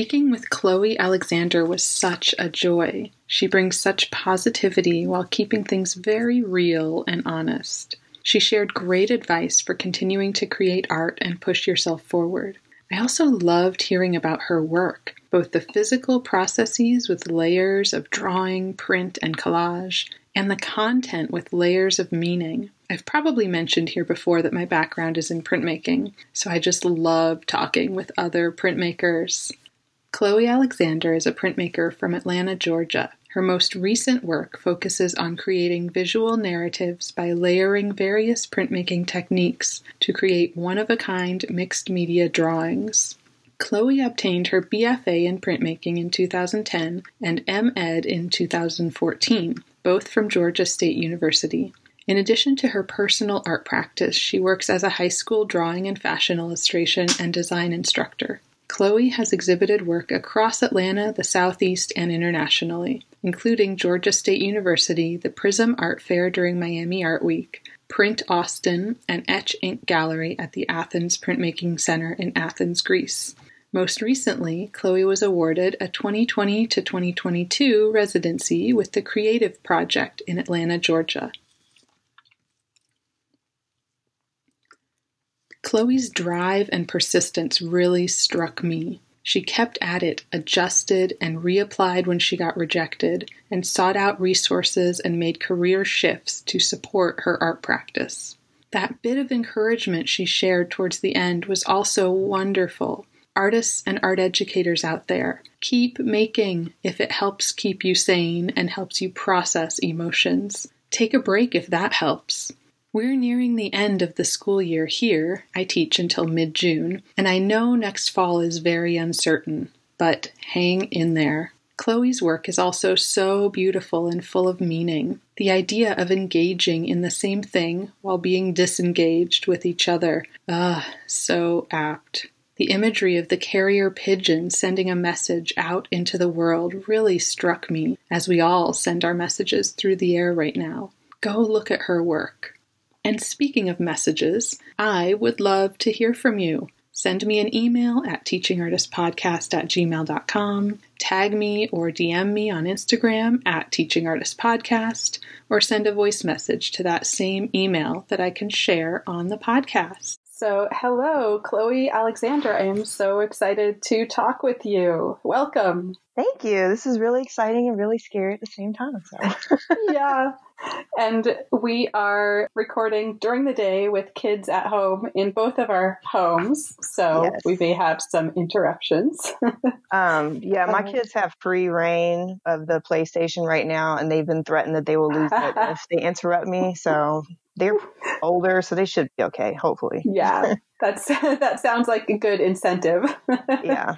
Speaking with Chloe Alexander was such a joy. She brings such positivity while keeping things very real and honest. She shared great advice for continuing to create art and push yourself forward. I also loved hearing about her work, both the physical processes with layers of drawing, print, and collage, and the content with layers of meaning. I've probably mentioned here before that my background is in printmaking, so I just love talking with other printmakers. Chloe Alexander is a printmaker from Atlanta, Georgia. Her most recent work focuses on creating visual narratives by layering various printmaking techniques to create one of a kind mixed media drawings. Chloe obtained her BFA in printmaking in 2010 and MEd in 2014, both from Georgia State University. In addition to her personal art practice, she works as a high school drawing and fashion illustration and design instructor. Chloe has exhibited work across Atlanta, the Southeast, and internationally, including Georgia State University, the Prism Art Fair during Miami Art Week, Print Austin, and Etch Ink Gallery at the Athens Printmaking Center in Athens, Greece. Most recently, Chloe was awarded a 2020 to 2022 residency with the Creative Project in Atlanta, Georgia. Chloe's drive and persistence really struck me. She kept at it, adjusted and reapplied when she got rejected, and sought out resources and made career shifts to support her art practice. That bit of encouragement she shared towards the end was also wonderful. Artists and art educators out there, keep making if it helps keep you sane and helps you process emotions. Take a break if that helps. We're nearing the end of the school year here. I teach until mid June, and I know next fall is very uncertain, but hang in there. Chloe's work is also so beautiful and full of meaning. The idea of engaging in the same thing while being disengaged with each other. Ah, so apt. The imagery of the carrier pigeon sending a message out into the world really struck me, as we all send our messages through the air right now. Go look at her work. And speaking of messages, I would love to hear from you. Send me an email at teachingartistpodcast at gmail.com, tag me or DM me on Instagram at teachingartistpodcast, or send a voice message to that same email that I can share on the podcast. So, hello, Chloe Alexander. I am so excited to talk with you. Welcome. Thank you. This is really exciting and really scary at the same time. So. yeah. And we are recording during the day with kids at home in both of our homes. So yes. we may have some interruptions. um, yeah, my uh, kids have free reign of the PlayStation right now, and they've been threatened that they will lose it if they interrupt me. So they're older, so they should be okay, hopefully. Yeah. That's that sounds like a good incentive. yeah.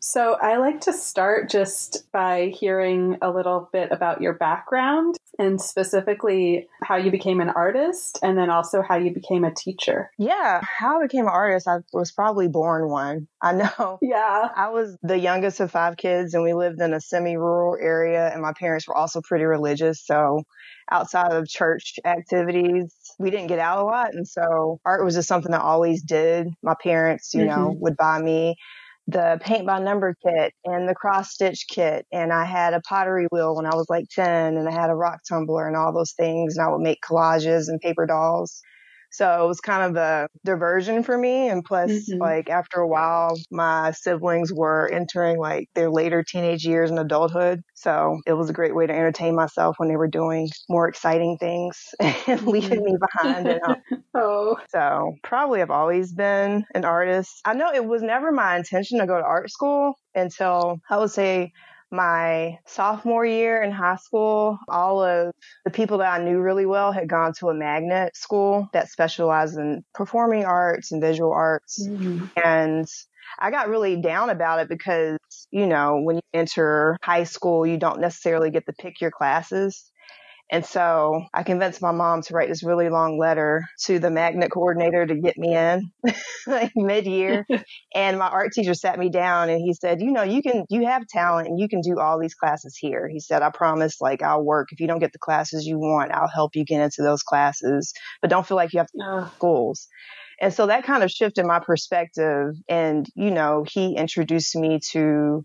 So, I like to start just by hearing a little bit about your background and specifically how you became an artist and then also how you became a teacher. Yeah, how I became an artist, I was probably born one. I know. Yeah. I was the youngest of five kids and we lived in a semi rural area and my parents were also pretty religious. So, outside of church activities, we didn't get out a lot. And so, art was just something I always did. My parents, you mm-hmm. know, would buy me the paint by number kit and the cross stitch kit. And I had a pottery wheel when I was like 10 and I had a rock tumbler and all those things. And I would make collages and paper dolls. So it was kind of a diversion for me. And plus, mm-hmm. like after a while, my siblings were entering like their later teenage years and adulthood. So it was a great way to entertain myself when they were doing more exciting things and leaving me behind. And, um, oh. So probably I've always been an artist. I know it was never my intention to go to art school until I would say my sophomore year in high school, all of the people that I knew really well had gone to a magnet school that specialized in performing arts and visual arts. Mm-hmm. And I got really down about it because, you know, when you enter high school, you don't necessarily get to pick your classes. And so I convinced my mom to write this really long letter to the magnet coordinator to get me in like mid year. and my art teacher sat me down and he said, you know, you can, you have talent and you can do all these classes here. He said, I promise, like, I'll work. If you don't get the classes you want, I'll help you get into those classes, but don't feel like you have to go to schools. And so that kind of shifted my perspective. And, you know, he introduced me to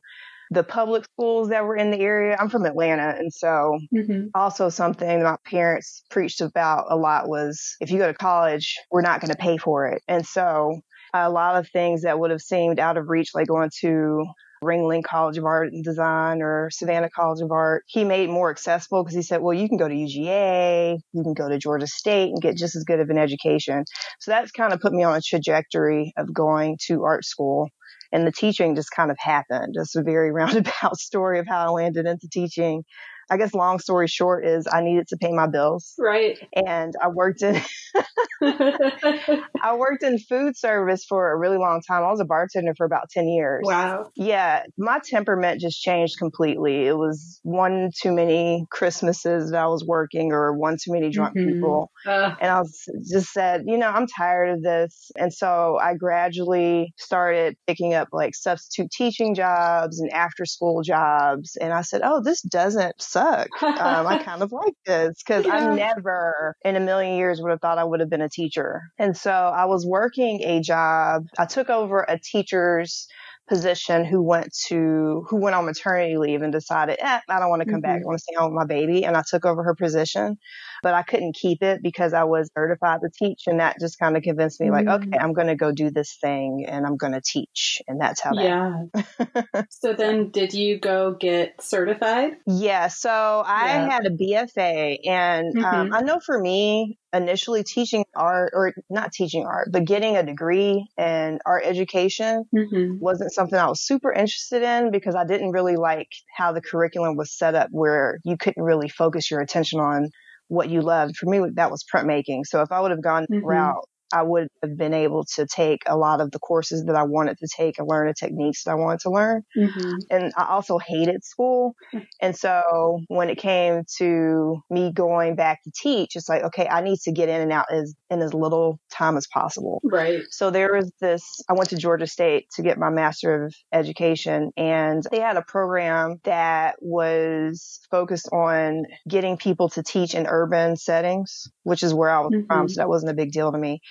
the public schools that were in the area. I'm from Atlanta. And so mm-hmm. also something my parents preached about a lot was if you go to college, we're not going to pay for it. And so a lot of things that would have seemed out of reach, like going to Ringling College of Art and Design or Savannah College of Art. He made more accessible because he said, well, you can go to UGA, you can go to Georgia State and get just as good of an education. So that's kind of put me on a trajectory of going to art school and the teaching just kind of happened. Just a very roundabout story of how I landed into teaching. I guess long story short is I needed to pay my bills. Right. And I worked in I worked in food service for a really long time. I was a bartender for about 10 years. Wow. Yeah, my temperament just changed completely. It was one too many Christmases that I was working or one too many drunk mm-hmm. people. Uh. And I was just said, you know, I'm tired of this. And so I gradually started picking up like substitute teaching jobs and after school jobs. And I said, oh, this doesn't suck. Um, I kind of like this because yeah. I never in a million years would have thought I would have been a teacher. And so I was working a job. I took over a teacher's position who went to who went on maternity leave and decided, eh, I don't want to come mm-hmm. back. I want to stay home with my baby. And I took over her position but I couldn't keep it because I was certified to teach. And that just kind of convinced me mm-hmm. like, okay, I'm going to go do this thing and I'm going to teach. And that's how that. Yeah. so then did you go get certified? Yeah. So I yeah. had a BFA and um, mm-hmm. um, I know for me, initially teaching art or not teaching art, but getting a degree in art education mm-hmm. wasn't something I was super interested in because I didn't really like how the curriculum was set up where you couldn't really focus your attention on what you loved. For me, that was printmaking. So if I would have gone mm-hmm. route I would have been able to take a lot of the courses that I wanted to take and learn the techniques that I wanted to learn. Mm-hmm. And I also hated school. And so when it came to me going back to teach, it's like, okay, I need to get in and out as in as little time as possible. Right. So there was this, I went to Georgia State to get my Master of Education and they had a program that was focused on getting people to teach in urban settings, which is where I was mm-hmm. from. So that wasn't a big deal to me.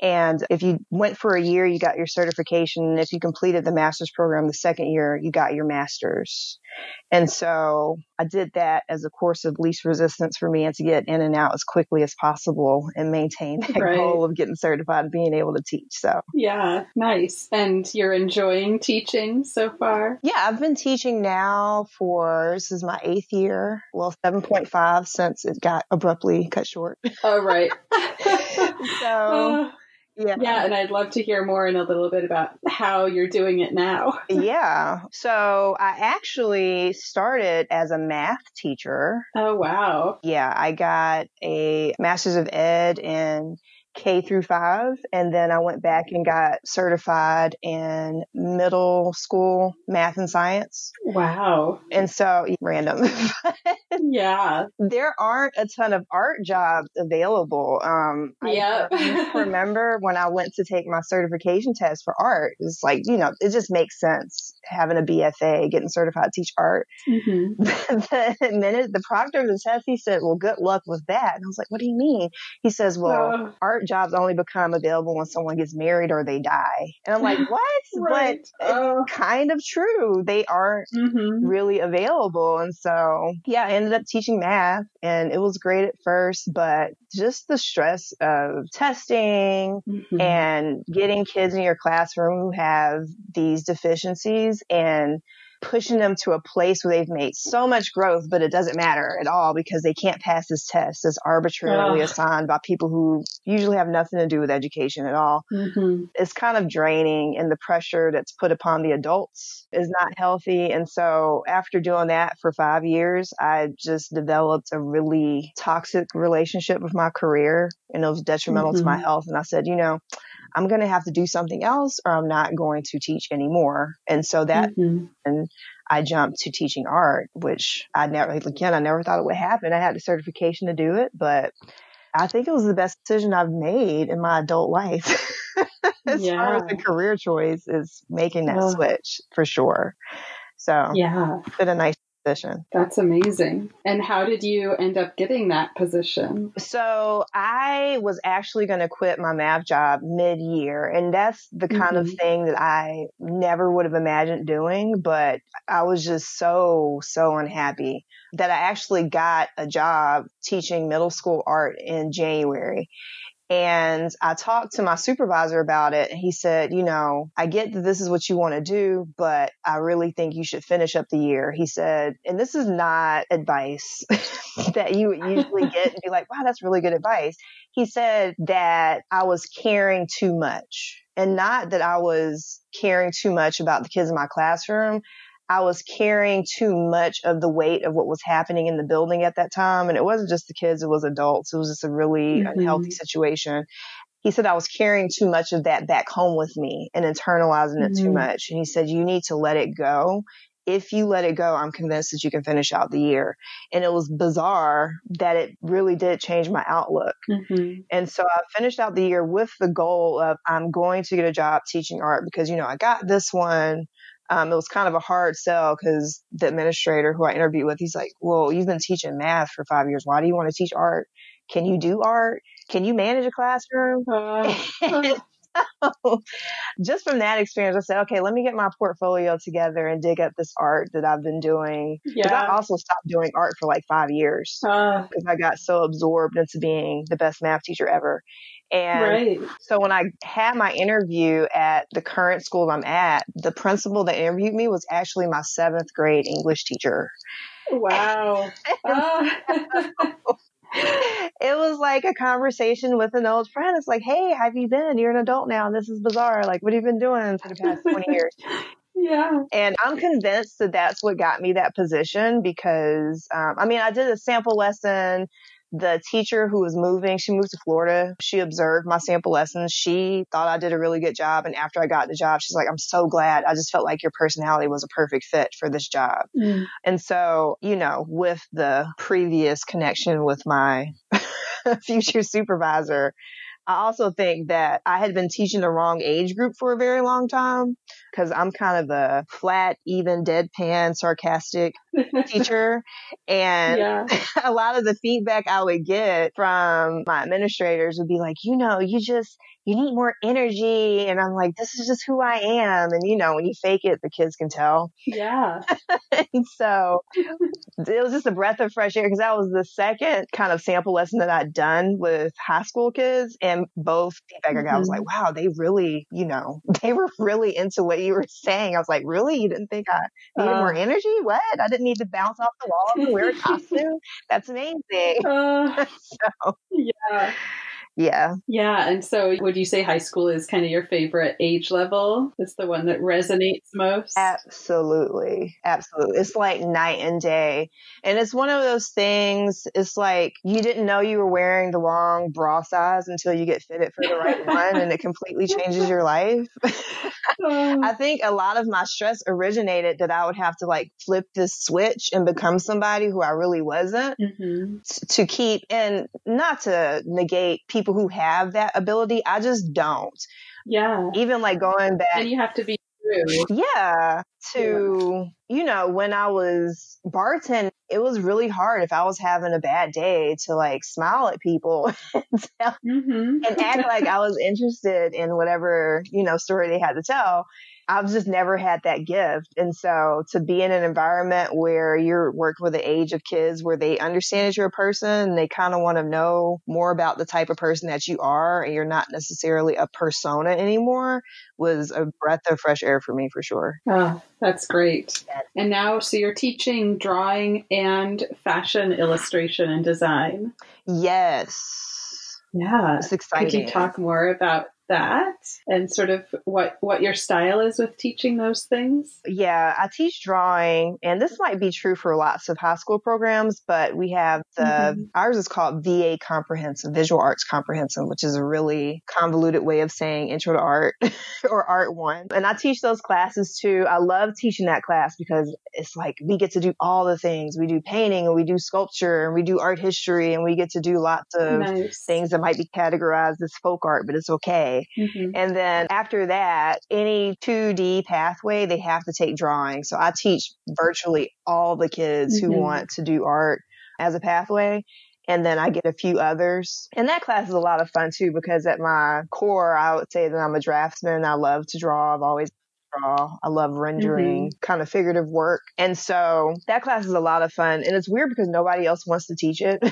And if you went for a year, you got your certification. If you completed the master's program the second year, you got your master's. And so I did that as a course of least resistance for me and to get in and out as quickly as possible and maintain that right. goal of getting certified and being able to teach. So yeah, nice. And you're enjoying teaching so far? Yeah, I've been teaching now for this is my eighth year. Well, 7.5 since it got abruptly cut short. Oh, right. so uh, yeah. Yeah. And I'd love to hear more in a little bit about how you're doing it now. yeah. So I actually started as a math teacher. Oh, wow. Yeah. I got a master's of ed in K through five. And then I went back and got certified in middle school math and science. Wow. And so random. yeah. There aren't a ton of art jobs available. Um, yeah. I remember when I went to take my certification test for art, it's like, you know, it just makes sense having a BFA, getting certified to teach art. Mm-hmm. the minute the proctor of the test, he said, well, good luck with that. And I was like, what do you mean? He says, well, art jobs only become available when someone gets married or they die. And I'm like, what? right. But uh, kind of true. They aren't mm-hmm. really available. And so, yeah, I ended up teaching math and it was great at first, but just the stress of testing mm-hmm. and getting kids in your classroom who have these deficiencies and pushing them to a place where they've made so much growth, but it doesn't matter at all because they can't pass this test. It's arbitrarily assigned by people who usually have nothing to do with education at all. Mm-hmm. It's kind of draining and the pressure that's put upon the adults is not healthy. And so after doing that for five years, I just developed a really toxic relationship with my career and it was detrimental mm-hmm. to my mm-hmm. health. And I said, you know, I'm going to have to do something else or I'm not going to teach anymore. And so that, mm-hmm. and I jumped to teaching art, which I never, again, I never thought it would happen. I had the certification to do it, but I think it was the best decision I've made in my adult life. as yeah. far as a career choice is making that switch for sure. So yeah, it's been a nice position. That's amazing. And how did you end up getting that position? So I was actually going to quit my math job mid year. And that's the kind mm-hmm. of thing that I never would have imagined doing. But I was just so, so unhappy that I actually got a job teaching middle school art in January. And I talked to my supervisor about it and he said, you know, I get that this is what you want to do, but I really think you should finish up the year. He said, and this is not advice that you would usually get and be like, wow, that's really good advice. He said that I was caring too much and not that I was caring too much about the kids in my classroom, I was carrying too much of the weight of what was happening in the building at that time. And it wasn't just the kids, it was adults. It was just a really mm-hmm. unhealthy situation. He said I was carrying too much of that back home with me and internalizing it mm-hmm. too much. And he said, you need to let it go. If you let it go, I'm convinced that you can finish out the year. And it was bizarre that it really did change my outlook. Mm-hmm. And so I finished out the year with the goal of I'm going to get a job teaching art because, you know, I got this one um, it was kind of a hard sell because the administrator who I interviewed with, he's like, well, you've been teaching math for five years. Why do you want to teach art? Can you do art? Can you manage a classroom? Uh, so, just from that experience, I said, okay, let me get my portfolio together and dig up this art that I've been doing. Because yeah. I also stopped doing art for like five years because uh, I got so absorbed into being the best math teacher ever. And right. so when I had my interview at the current school I'm at, the principal that interviewed me was actually my seventh grade English teacher. Wow. it was like a conversation with an old friend. It's like, hey, how have you been? You're an adult now, and this is bizarre. Like, what have you been doing for the past 20 years? Yeah. And I'm convinced that that's what got me that position because, um, I mean, I did a sample lesson the teacher who was moving, she moved to Florida. She observed my sample lessons. She thought I did a really good job. And after I got the job, she's like, I'm so glad. I just felt like your personality was a perfect fit for this job. Mm. And so, you know, with the previous connection with my future supervisor, I also think that I had been teaching the wrong age group for a very long time because I'm kind of a flat, even, deadpan, sarcastic teacher. And yeah. a lot of the feedback I would get from my administrators would be like, you know, you just, you need more energy. And I'm like, this is just who I am. And you know, when you fake it, the kids can tell. Yeah. and so it was just a breath of fresh air because that was the second kind of sample lesson that I'd done with high school kids. And both feedback mm-hmm. I was like, wow, they really, you know, they were really into what you were saying. I was like, really? You didn't think I needed uh, more energy? What? I didn't need to bounce off the wall and wear a costume? That's amazing. Uh, so, yeah. Yeah. Yeah. And so would you say high school is kind of your favorite age level? It's the one that resonates most? Absolutely. Absolutely. It's like night and day. And it's one of those things, it's like you didn't know you were wearing the wrong bra size until you get fitted for the right one and it completely changes your life. Oh. I think a lot of my stress originated that I would have to like flip this switch and become somebody who I really wasn't mm-hmm. to keep and not to negate people people who have that ability. I just don't. Yeah. Even like going back. And you have to be true. Yeah. To, you know, when I was bartending, it was really hard if I was having a bad day to like smile at people and, tell, mm-hmm. and act like I was interested in whatever, you know, story they had to tell. I've just never had that gift. And so to be in an environment where you're working with the age of kids where they understand that you're a person and they kind of want to know more about the type of person that you are and you're not necessarily a persona anymore was a breath of fresh air for me for sure. Oh, that's great. And now, so you're teaching drawing and fashion illustration and design. Yes. Yeah. It's exciting. Could you talk more about that and sort of what what your style is with teaching those things? Yeah, I teach drawing, and this might be true for lots of high school programs, but we have the mm-hmm. ours is called VA Comprehensive, Visual Arts Comprehensive, which is a really convoluted way of saying Intro to Art or Art One. And I teach those classes too. I love teaching that class because it's like we get to do all the things. We do painting and we do sculpture and we do art history and we get to do lots of nice. things that might be categorized as folk art, but it's okay. Mm-hmm. And then after that, any 2D pathway, they have to take drawing. So I teach virtually all the kids mm-hmm. who want to do art as a pathway and then I get a few others. And that class is a lot of fun too because at my core, I would say that I'm a draftsman. I love to draw. I've always draw. I love rendering mm-hmm. kind of figurative work. And so that class is a lot of fun. And it's weird because nobody else wants to teach it.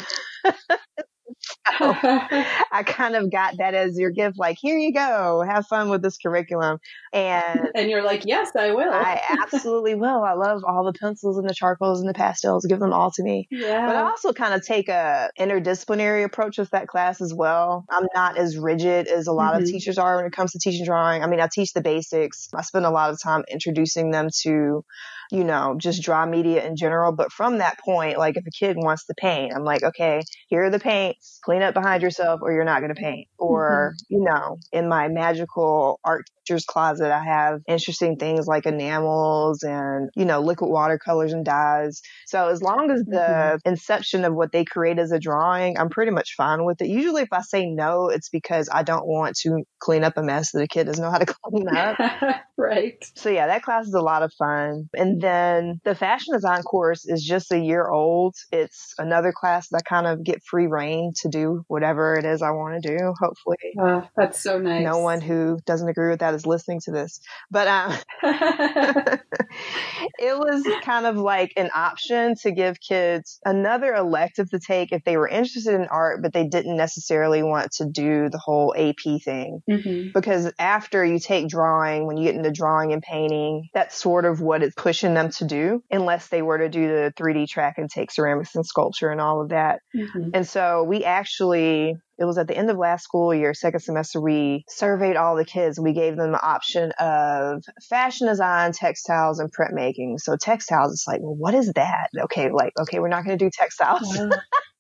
I kind of got that as your gift, like, here you go, have fun with this curriculum. And and you're like, yes, I will. I absolutely will. I love all the pencils and the charcoals and the pastels. Give them all to me. Yeah. But I also kind of take a interdisciplinary approach with that class as well. I'm not as rigid as a lot mm-hmm. of teachers are when it comes to teaching drawing. I mean, I teach the basics. I spend a lot of time introducing them to you know, just draw media in general. But from that point, like if a kid wants to paint, I'm like, okay, here are the paints, clean up behind yourself or you're not going to paint. Or, mm-hmm. you know, in my magical art teacher's closet, I have interesting things like enamels and, you know, liquid watercolors and dyes. So as long as the mm-hmm. inception of what they create as a drawing, I'm pretty much fine with it. Usually if I say no, it's because I don't want to clean up a mess that a kid doesn't know how to clean up. right. So yeah, that class is a lot of fun. And then the fashion design course is just a year old. It's another class that I kind of get free reign to do whatever it is I want to do, hopefully. Oh, that's so nice. No one who doesn't agree with that is listening to this. But um, it was kind of like an option to give kids another elective to take if they were interested in art, but they didn't necessarily want to do the whole AP thing. Mm-hmm. Because after you take drawing, when you get into drawing and painting, that's sort of what it's pushing them to do, unless they were to do the 3D track and take ceramics and sculpture and all of that. Mm-hmm. And so we actually it was at the end of last school year, second semester, we surveyed all the kids. We gave them the option of fashion design, textiles, and printmaking. So textiles, it's like, well, what is that? Okay, like, okay, we're not going to do textiles.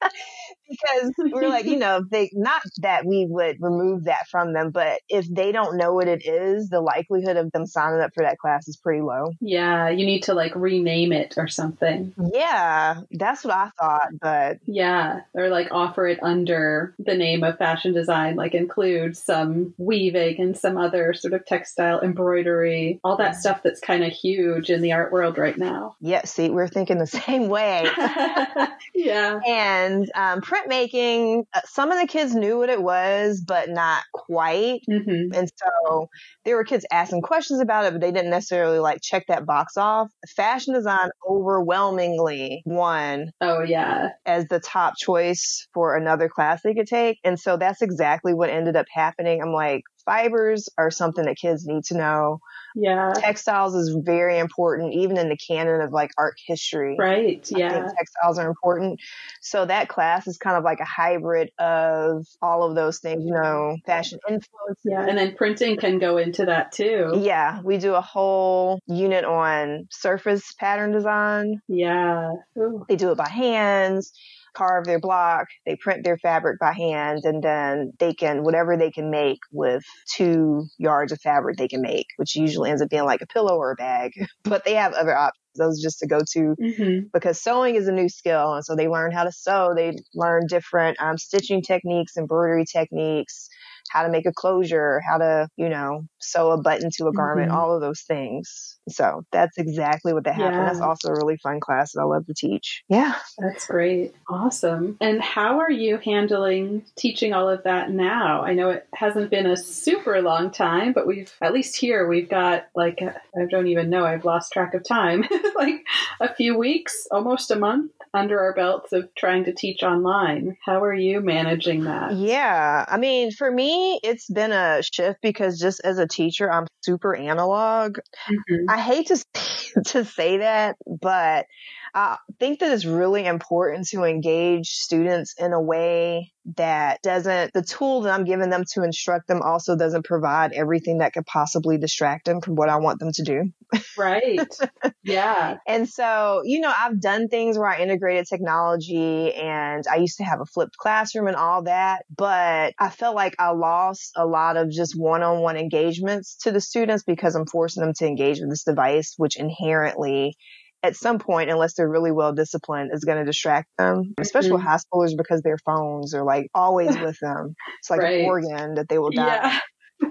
because we're like, you know, they not that we would remove that from them, but if they don't know what it is, the likelihood of them signing up for that class is pretty low. Yeah, you need to like rename it or something. Yeah, that's what I thought, but yeah, or like offer it under the name of fashion design, like include some weaving and some other sort of textile embroidery, all that stuff that's kind of huge in the art world right now. Yeah, see, we're thinking the same way. yeah. And um, printmaking, uh, some of the kids knew what it was, but not quite. Mm-hmm. And so there were kids asking questions about it, but they didn't necessarily like check that box off. Fashion design overwhelmingly won. Oh, yeah. As the top choice for another class they could take. And so that's exactly what ended up happening. I'm like, fibers are something that kids need to know. Yeah. Textiles is very important, even in the canon of like art history. Right. Yeah. textiles are important. So that class is kind of like a hybrid of all of those things, you know, fashion influence. Yeah. And then printing can go into that too. Yeah. We do a whole unit on surface pattern design. Yeah. Ooh. They do it by hands carve their block, they print their fabric by hand, and then they can, whatever they can make with two yards of fabric they can make, which usually ends up being like a pillow or a bag. But they have other options. Those just to go to mm-hmm. because sewing is a new skill. And so they learn how to sew. They learn different um, stitching techniques, embroidery techniques, how to make a closure, how to, you know, sew a button to a garment, Mhm. all of those things. So that's exactly what that happened. Yeah. That's also a really fun class that I love to teach. Yeah. That's great. Awesome. And how are you handling teaching all of that now? I know it hasn't been a super long time, but we've, at least here, we've got like, I don't even know, I've lost track of time, like a few weeks, almost a month under our belts of trying to teach online. How are you managing that? Yeah. I mean, for me, it's been a shift because just as a teacher, I'm super analog. Mhm. I hate to to say that, but I think that it's really important to engage students in a way that doesn't the tool that I'm giving them to instruct them also doesn't provide everything that could possibly distract them from what I want them to do. Right. yeah. And so, you know, I've done things where I integrated technology and I used to have a flipped classroom and all that, but I felt like I lost a lot of just one-on-one engagements to the students because I'm forcing them to engage with this device, which inherently at some point, unless they're really well disciplined, is going to distract them, especially with high schoolers because their phones are like always with them. It's like Right. an organ that they will die Yeah.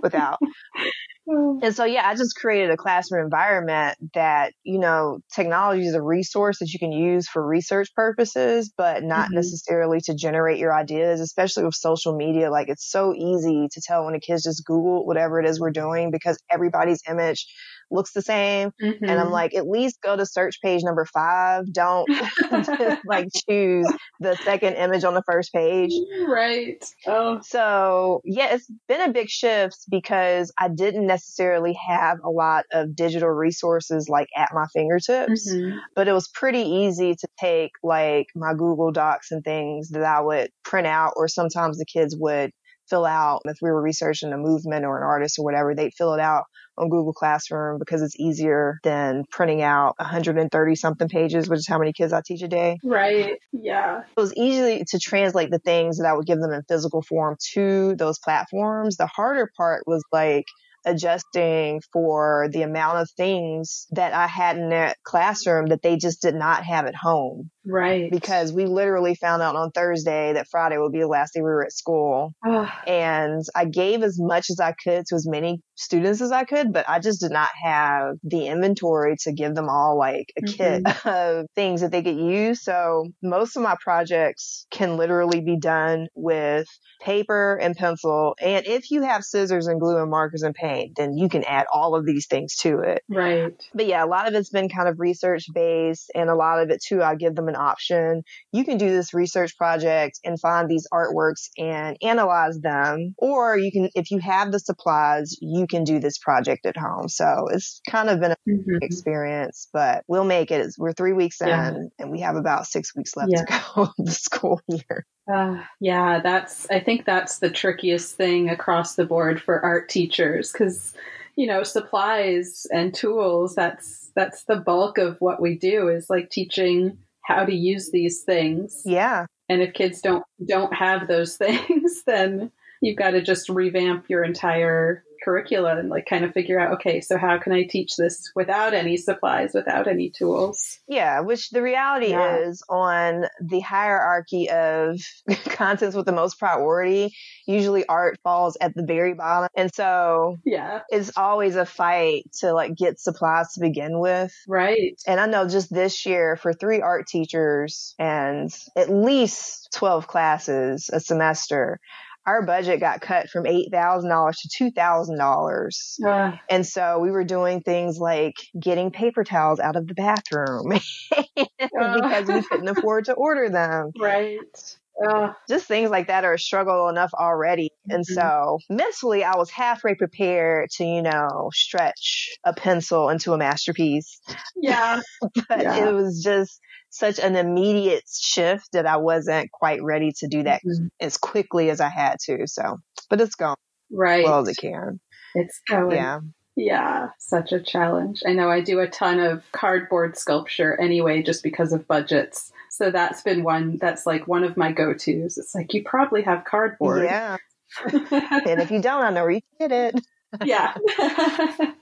without. And so, yeah, I just created a classroom environment that, you know, technology is a resource that you can use for research purposes, but not Mhm. necessarily to generate your ideas, especially with social media. Like it's so easy to tell when a kid's just Google whatever it is we're doing because everybody's image looks the same. And I'm Mhm. like, at least go to search page number five. Don't just like choose the second image on the first page. right. Oh, So yeah, it's been a big shift because I didn't necessarily have a lot of digital resources like at my fingertips, mhm. but it was pretty easy to take like my Google Docs and things that I would print out or sometimes the kids would fill out if we were researching a movement or an artist or whatever, they'd fill it out on Google Classroom because it's easier than printing out 130 something pages, which is how many kids I teach a day right. Yeah. it was easy to translate the things that I would give them in physical form to those platforms. The harder part was like adjusting for the amount of things that I had in that classroom that they just did not have at home Right. because we literally found out on Thursday that Friday would be the last day we were at school. Ah, And I gave as much as I could to as many students as I could, but I just did not have the inventory to give them all like a kit of things that they could use. So most of my projects can literally be done with paper and pencil. And if you have scissors and glue and markers and paint, then you can add all of these things to it. right. But yeah, a lot of it's been kind of research based and a lot of it too, I give them an option. You can do this research project and find these artworks and analyze them. Or you can, if you have the supplies, you can do this project at home. So it's kind of been a Mhm. experience, but we'll make it. We're three weeks in and we have about six weeks left Yeah. to go of the school year. Uh, yeah, that's, I think that's the trickiest thing across the board for art teachers because, you know, supplies and tools, that's, that's the bulk of what we do is like teaching how to use these things. Yeah. And if kids don't, don't have those things, then you've got to just revamp your entire curricula and like kind of figure out, okay, so how can I teach this without any supplies, without any tools? Yeah, which the reality Yeah. is on the hierarchy of contents with the most priority, usually art falls at the very bottom. And so Yeah, it's always a fight to like get supplies to begin with. right. And I know just this year for three art teachers and at least 12 classes a semester, our budget got cut from $8,000 to $2,000. Uh, And so we were doing things like getting paper towels out of the bathroom because we couldn't afford to order them. right. Uh, Just things like that are a struggle enough already. And Mhm. so mentally, I was halfway prepared to, you know, stretch a pencil into a masterpiece. yeah. But Yeah. it was just such an immediate shift that I wasn't quite ready to do that Mhm. as quickly as I had to. So, but it's gone Right. as well as it can. it's going. Yeah. Yeah, such a challenge. I know I do a ton of cardboard sculpture anyway, just because of budgets. So that's been one that's like one of my go tos. It's like, you probably have cardboard. Yeah. And if you don't, I know where you can get it. yeah.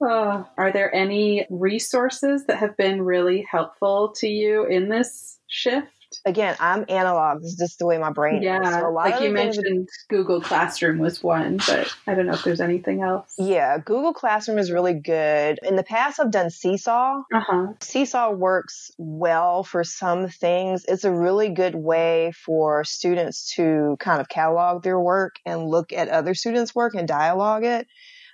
Oh, are there any resources that have been really helpful to you in this shift? Again, I'm analog. This is just the way my brain yeah, is. So like you mentioned, Google Classroom was one, but I don't know if there's anything else. Yeah, Google Classroom is really good. In the past, I've done Seesaw. Uh-huh. Seesaw works well for some things. It's a really good way for students to kind of catalog their work and look at other students' work and dialogue it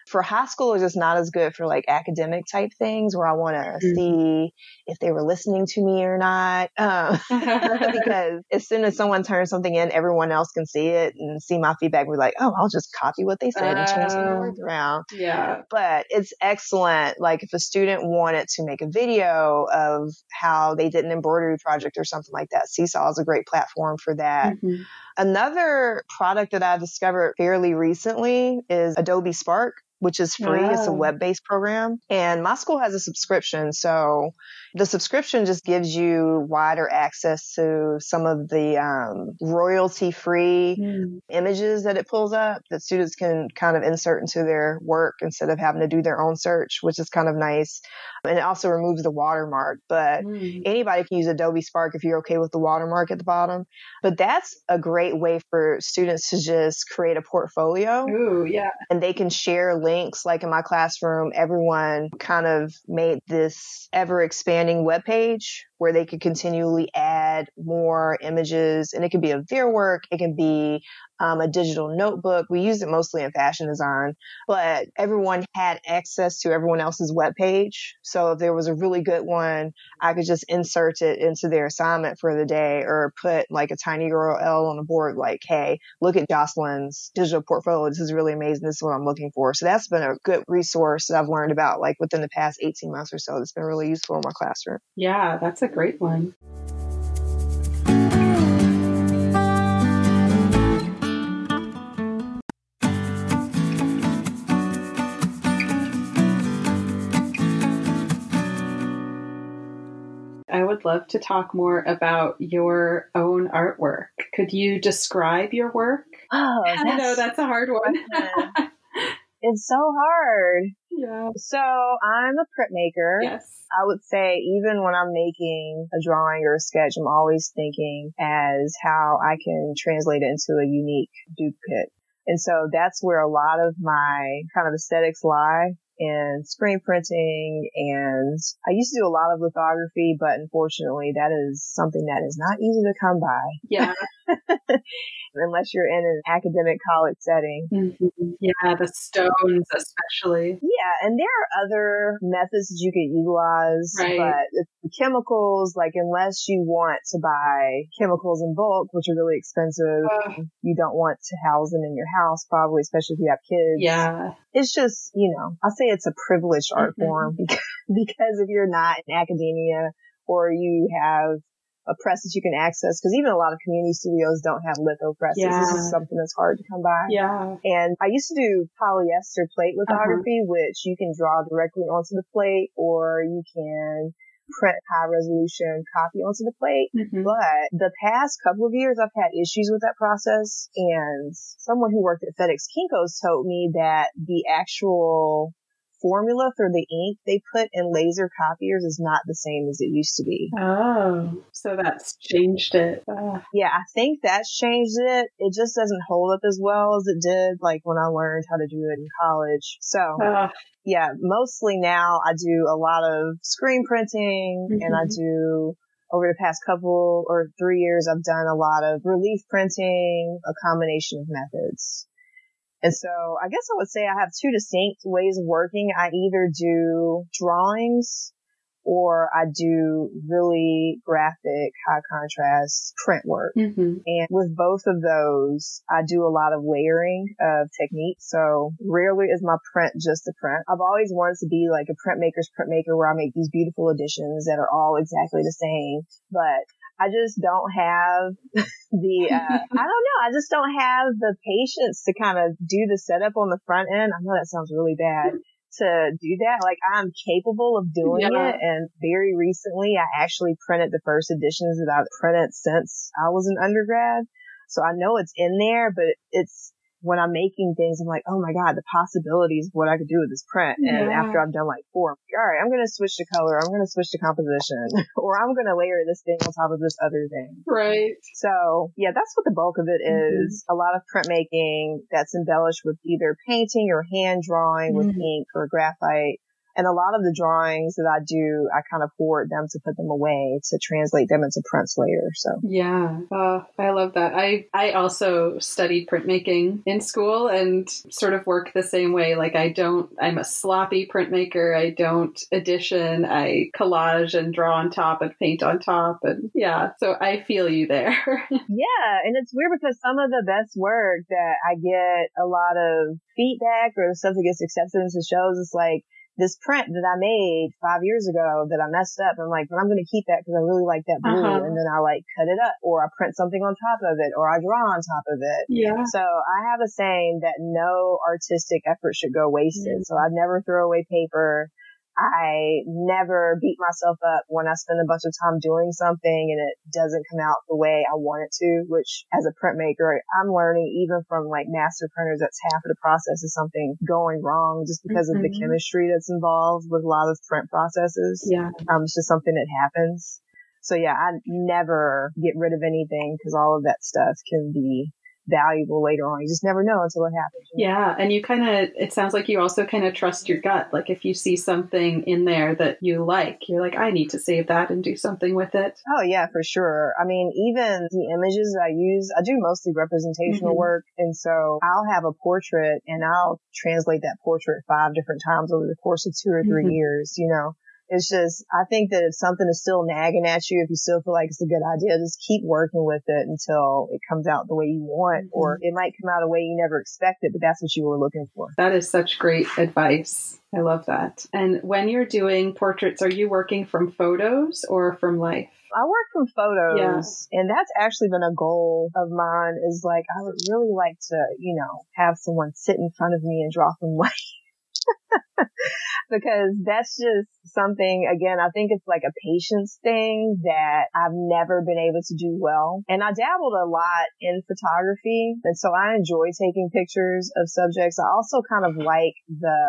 for high school, it's just not as good for like academic type things where I want to mm-hmm. see if they were listening to me or not. Um, because as soon as someone turns something in, everyone else can see it and see my feedback. We're like, oh, I'll just copy what they said uh, and change the words oh, around. Yeah. But it's excellent. Like if a student wanted to make a video of how they did an embroidery project or something like that, Seesaw is a great platform for that. Mm-hmm. Another product that I discovered fairly recently is Adobe Spark which is free. Wow. It's a oh. web based program. And my school has a subscription. So the subscription just gives you wider access to some of the um, royalty free mm. images that it pulls up that students can kind of insert into their work instead of having to do their own search, which is kind of nice. And it also removes the watermark, but mm. anybody can use Adobe Spark if you're okay with the watermark at the bottom. But that's a great way for students to just create a portfolio. Ooh, yeah. And they can share links. Like in my classroom, everyone kind of made this ever expanding expanding web page where they could continually add more images and it could be of their work. It can be um, a digital notebook. We use it mostly in fashion design, but everyone had access to everyone else's web page. So if there was a really good one, I could just insert it into their assignment for the day or put like a tiny URL on the board like, hey, look at Jocelyn's digital portfolio. This is really amazing. This is what I'm looking for. So that's been a good resource that I've learned about like within the past 18 months or so. That's been really useful in my classroom. Yeah, that's a great one. I would love to talk more about your own artwork. Could you describe your work? Oh, I know that's a hard one. it's so hard. Yeah. So I'm a printmaker. Yes. I would say even when I'm making a drawing or a sketch, I'm always thinking as how I can translate it into a unique duplicate. And so that's where a lot of my kind of aesthetics lie and screen printing and I used to do a lot of lithography, but unfortunately that is something that is not easy to come by. Yeah. Unless you're in an academic college setting. Mm-hmm. Yeah, the stones especially. Yeah, and there are other methods that you could utilize, right. but the chemicals, like unless you want to buy chemicals in bulk, which are really expensive, you don't want to house them in your house, probably, especially if you have kids. Yeah. It's just, you know, I'll say it's a privileged art mm-hmm. form because, because if you're not in academia or you have a press that you can access because even a lot of community studios don't have litho presses. Yeah. This is something that's hard to come by. Yeah. And I used to do polyester plate lithography, uh-huh. which you can draw directly onto the plate or you can print high resolution copy onto the plate. Mm-hmm. But the past couple of years, I've had issues with that process. And someone who worked at FedEx Kinko's told me that the actual formula for the ink they put in laser copiers is not the same as it used to be. Oh, so that's changed it. Uh. Yeah, I think that's changed it. It just doesn't hold up as well as it did like when I learned how to do it in college. So, uh. yeah, mostly now I do a lot of screen printing mm-hmm. and I mm-hmm. do over the past couple or three years, I've done a lot of relief printing, a combination of methods. And so I guess I would say I have two distinct ways of working. I either do drawings or I do really graphic, high contrast print work. Mm-hmm. And with both of those, I do a lot of layering of techniques. So rarely is my print just a print. I've always wanted to be like a printmaker's printmaker where I make these beautiful editions that are all exactly the same, but I just don't have the, uh, I don't know. I just don't have the patience to kind of do the setup on the front end. I know that sounds really bad to do that. Like I'm capable of doing yeah. it. And very recently I actually printed the first editions that I've printed since I was an undergrad. So I know it's in there, but it's when I'm making things, I'm like, oh my God, the possibilities of what I could do with this print. And after I've done like four, I'm like, all right, I'm going to switch to color. I'm going to switch to composition or I'm going to layer this thing on top of this other thing. Right. So yeah, that's what the bulk of it Mhm. A lot of printmaking that's embellished with either painting or hand drawing with Mhm. ink or graphite. And a lot of the drawings that I do, I kind of forward them to put them away to translate them into prints later. So Yeah, uh, I love that. I I also studied printmaking in school and sort of work the same way. Like I don't, I'm a sloppy printmaker. I don't edition. I collage and draw on top and paint on top, and yeah. So I feel you there. Yeah, and it's weird because some of the best work that I get a lot of feedback or the stuff that gets accepted into shows is like this print that I made five years ago that I messed up. I'm like, but I'm going to keep that because I really like that blue. Uh-huh. And then I like cut it up or I print something on top of it or I draw on top of it. yeah. So I have a saying that no artistic effort should go wasted. Mhm. So I never throw away paper. I never beat myself up when I spend a bunch of time doing something and it doesn't come out the way I want it to, which as a printmaker, I'm learning even from like master printers, that's half of the process is something going wrong just because of the Mhm. chemistry that's involved with a lot of print processes. Yeah. Um, it's just something that happens. So yeah, I never get rid of anything because all of that stuff can be valuable later on. You just never know until it happens. Yeah, and you kind of, it sounds like you also kind of trust your gut. Like if you see something in there that you like, you're like, I need to save that and do something with it. Oh yeah, for sure. I mean, even the images that I use, I do mostly representational Mhm. work. And so I'll have a portrait and I'll translate that portrait five different times over the course of two or 3 Mhm. years, you know. It's just, I think that if something is still nagging at you, if you still feel like it's a good idea, just keep working with it until it comes out the way you want, Mm-hmm. or it might come out a way you never expected, but that's what you were looking for. That is such great advice. I love that. And when you're doing portraits, are you working from photos or from life? I work from photos and that's actually been a goal of mine is like, I would really like to, you know, have someone sit in front of me and draw from life. because that's just something, again, I think it's like a patience thing that I've never been able to do well. And I dabbled a lot in photography. And so I enjoy taking pictures of subjects. I also kind of like the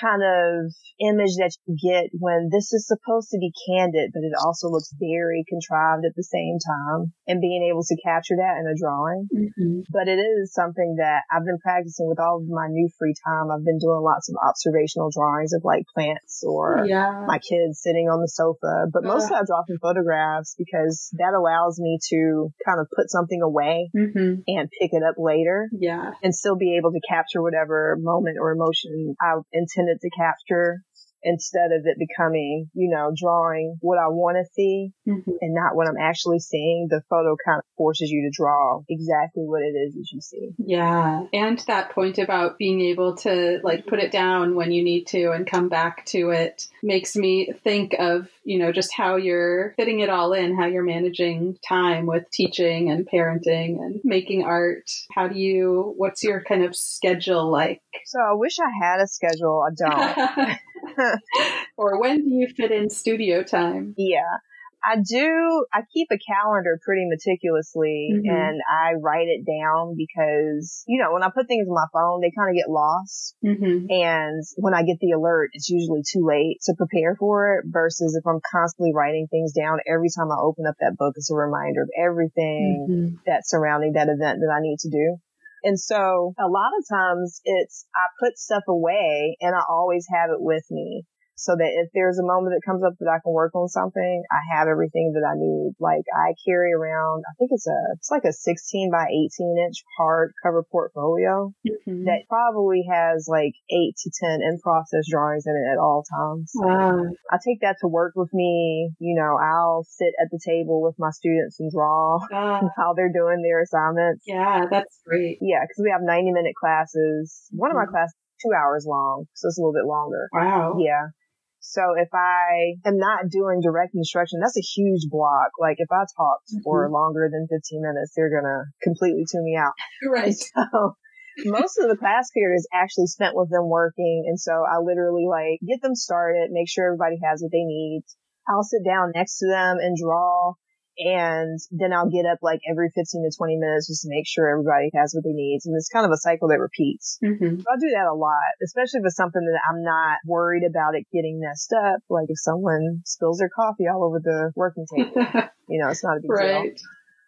kind of image that you get when this is supposed to be candid, but it also looks very contrived at the same time and being able to capture that in a drawing Mm-hmm. but it is something that I've been practicing with all of my new free time. I've been doing lots of observational drawings of like plants or Yeah. my kids sitting on the sofa, but mostly I draw from photographs because that allows me to kind of put something away hmm and pick it up later Yeah. and still be able to capture whatever moment or emotion I intended to capture instead of it becoming, you know, drawing what I want to see hmm and not what I'm actually seeing. The photo kind of forces you to draw exactly what it is that you see. Yeah. And that point about being able to like put it down when you need to and come back to it makes me think of, you know, just how you're fitting it all in, how you're managing time with teaching and parenting and making art. How do you, what's your kind of schedule like? So I wish I had a schedule. I don't. or when do you fit in studio time? yeah. I do, I keep a calendar pretty meticulously Mhm. and I write it down because, you know, when I put things on my phone, they kind of get lost. Mm-hmm. And when I get the alert, it's usually too late to prepare for it versus if I'm constantly writing things down every time I open up that book, it's a reminder of everything Mm-hmm. that's surrounding that event that I need to do. And so a lot of times it's, I put stuff away and I always have it with me so that if there's a moment that comes up that I can work on something, I have everything that I need. Like I carry around, I think it's a, it's like a 16 by 18 inch hardcover portfolio Mm-hmm. that probably has like eight to 10 in process drawings in it at all times. Wow. I take that to work with me. You know, I'll sit at the table with my students and draw while they're doing their assignments. yeah, that's great. Yeah, because we have 90 minute classes. One of my Mhm. classes two hours long, so it's a little bit longer. Wow. Yeah. So if I am not doing direct instruction, that's a huge block. Like if I talk for mm-hmm. longer than 15 minutes, they're going to completely tune me out. Right. So most of the class period is actually spent with them working. And so I literally like get them started, make sure everybody has what they need. I'll sit down next to them and draw. And then I'll get up like every 15 to 20 minutes just to make sure everybody has what they need. And it's kind of a cycle that repeats. Mm-hmm. I'll do that a lot, especially if it's something that I'm not worried about it getting messed up. Like if someone spills their coffee all over the working table, you know, it's not a big deal.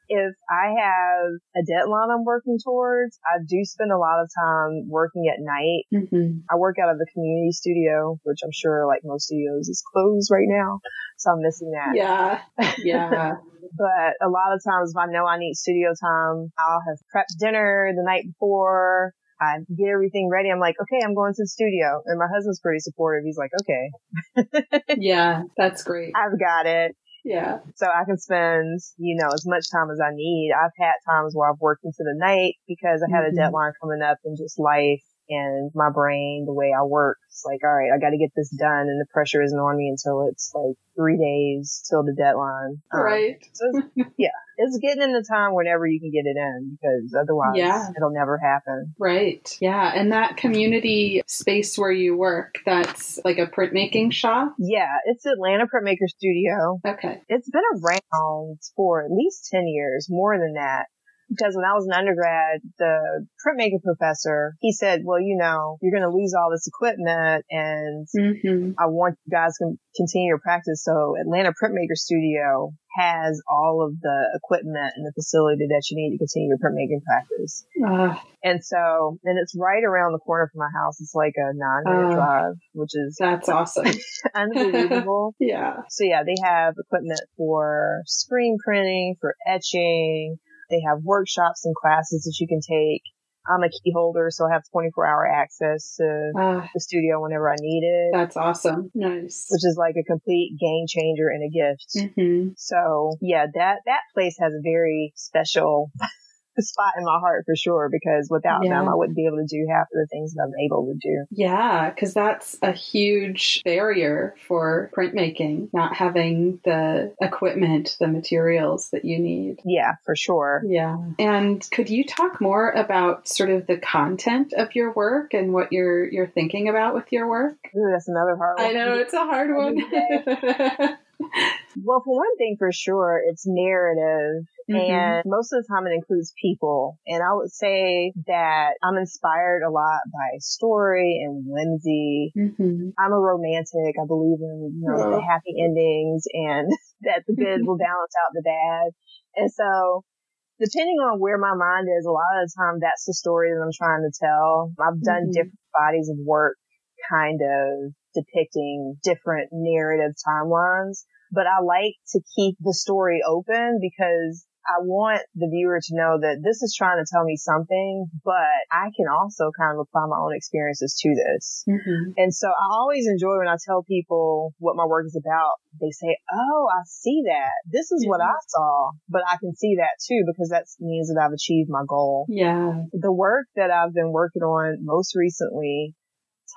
If I have a deadline I'm working towards, I do spend a lot of time working at night. Mm-hmm. I work out of the community studio, which I'm sure like most studios is closed right now. So I'm missing that. Yeah. Yeah. But a lot of times if I know I need studio time, I'll have prepped dinner the night before. I get everything ready. I'm like, okay, I'm going to the studio. And my husband's pretty supportive. He's like, okay, yeah. That's great. I've got it. Yeah. So I can spend, you know, as much time as I need. I've had times where I've worked into the night because I had Mhm. a deadline coming up and just life and my brain, the way I work. It's like, all right, I got to get this done and the pressure isn't on me until it's like three days till the deadline. Um, Right. so it's, yeah, it's getting in the time whenever you can get it in because otherwise Yeah. it'll never happen. Right. Yeah. And that community space where you work, that's like a printmaking shop. Yeah, it's Atlanta Printmaker Studio. Okay. It's been around for at least 10 years, more than that. Because when I was an undergrad, the printmaking professor, he said, well, you know, you're going to lose all this equipment and Mm-hmm. I want you guys to continue your practice. So Atlanta Printmaker Studio has all of the equipment and the facility that you need to continue your printmaking practice. Uh, And so, and it's right around the corner from my house. It's like a nine minute Oh. drive, which is that's awesome. unbelievable. yeah. So yeah, they have equipment for screen printing, for etching. They have workshops and classes that you can take. I'm a key holder, so I have 24 hour access to Uh, the studio whenever I need it, that's awesome. Nice. which is like a complete game changer and a gift. hmm So yeah, that, that place has a very special spot in my heart for sure, because without Yeah. them, I wouldn't be able to do half of the things that I'm able to do. Yeah, because that's a huge barrier for printmaking, not having the equipment, the materials that you need. Yeah, for sure. Yeah. And could you talk more about sort of the content of your work and what you're you're thinking about with your work? Ooh, that's another hard one. I know it's a hard one. Well, for one thing, for sure, it's narrative. Mhm. And most of the time it includes people. And I would say that I'm inspired a lot by story and whimsy. Mhm. I'm a romantic. I believe in, you know, Oh. the happy endings and that the good will balance out the bad. And so depending on where my mind is, a lot of the time that's the story that I'm trying to tell. I've done Mhm. different bodies of work kind of depicting different narrative timelines, but I like to keep the story open because I want the viewer to know that this is trying to tell me something, but I can also kind of apply my own experiences to this. Mhm. And so I always enjoy when I tell people what my work is about. They say, Oh, I see that. This is what I saw, but I can see that too because that means that I've achieved my goal. Yeah. The work that I've been working on most recently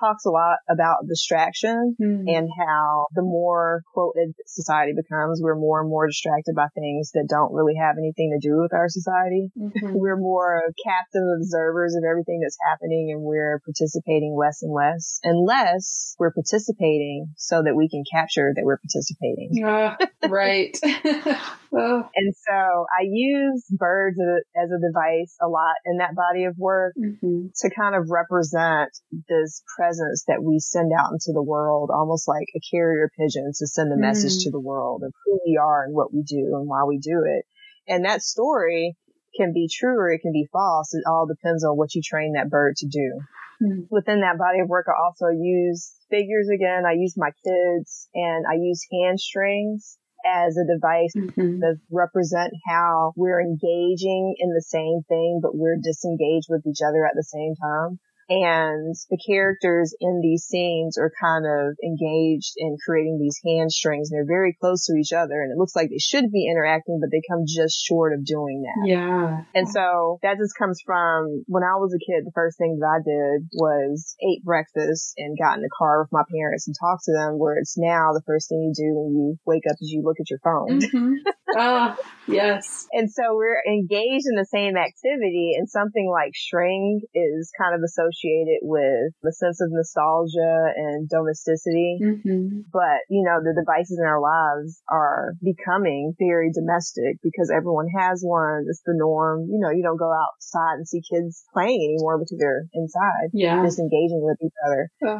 talks a lot about distraction Mhm. and how the more quoted society becomes, we're more and more distracted by things that don't really have anything to do with our society. Mhm. We're more captive observers of everything that's happening and we're participating less and less unless we're participating so that we can capture that we're participating. Ah, right. oh. And so I use birds as a- device a lot in that body of work Mhm. to kind of represent this presence that we send out into the world, almost like a carrier pigeon to send a message Mm. to the world of who we are and what we do and why we do it. And that story can be true or it can be false. It all depends on what you train that bird to do. Mm. Within that body of work, I also use figures again. I use my kids and I use hand strings as a device Mhm. to represent how we're engaging in the same thing, but we're disengaged with each other at the same time. And the characters in these scenes are kind of engaged in creating these hand strings. They're very close to each other and it looks like they should be interacting, but they come just short of doing that. Yeah. And so that just comes from when I was a kid, the first thing that I did was ate breakfast and got in the car with my parents and talked to them where it's now the first thing you do when you wake up is you look at your phone. Mhm. Ah, yes. And so we're engaged in the same activity and something like string is kind of associated associate it with a sense of nostalgia and domesticity. Mm-hmm. But, you know, the devices in our lives are becoming very domestic because everyone has one. It's the norm. You know, you don't go outside and see kids playing anymore because they're inside, Yeah. just engaging with each other.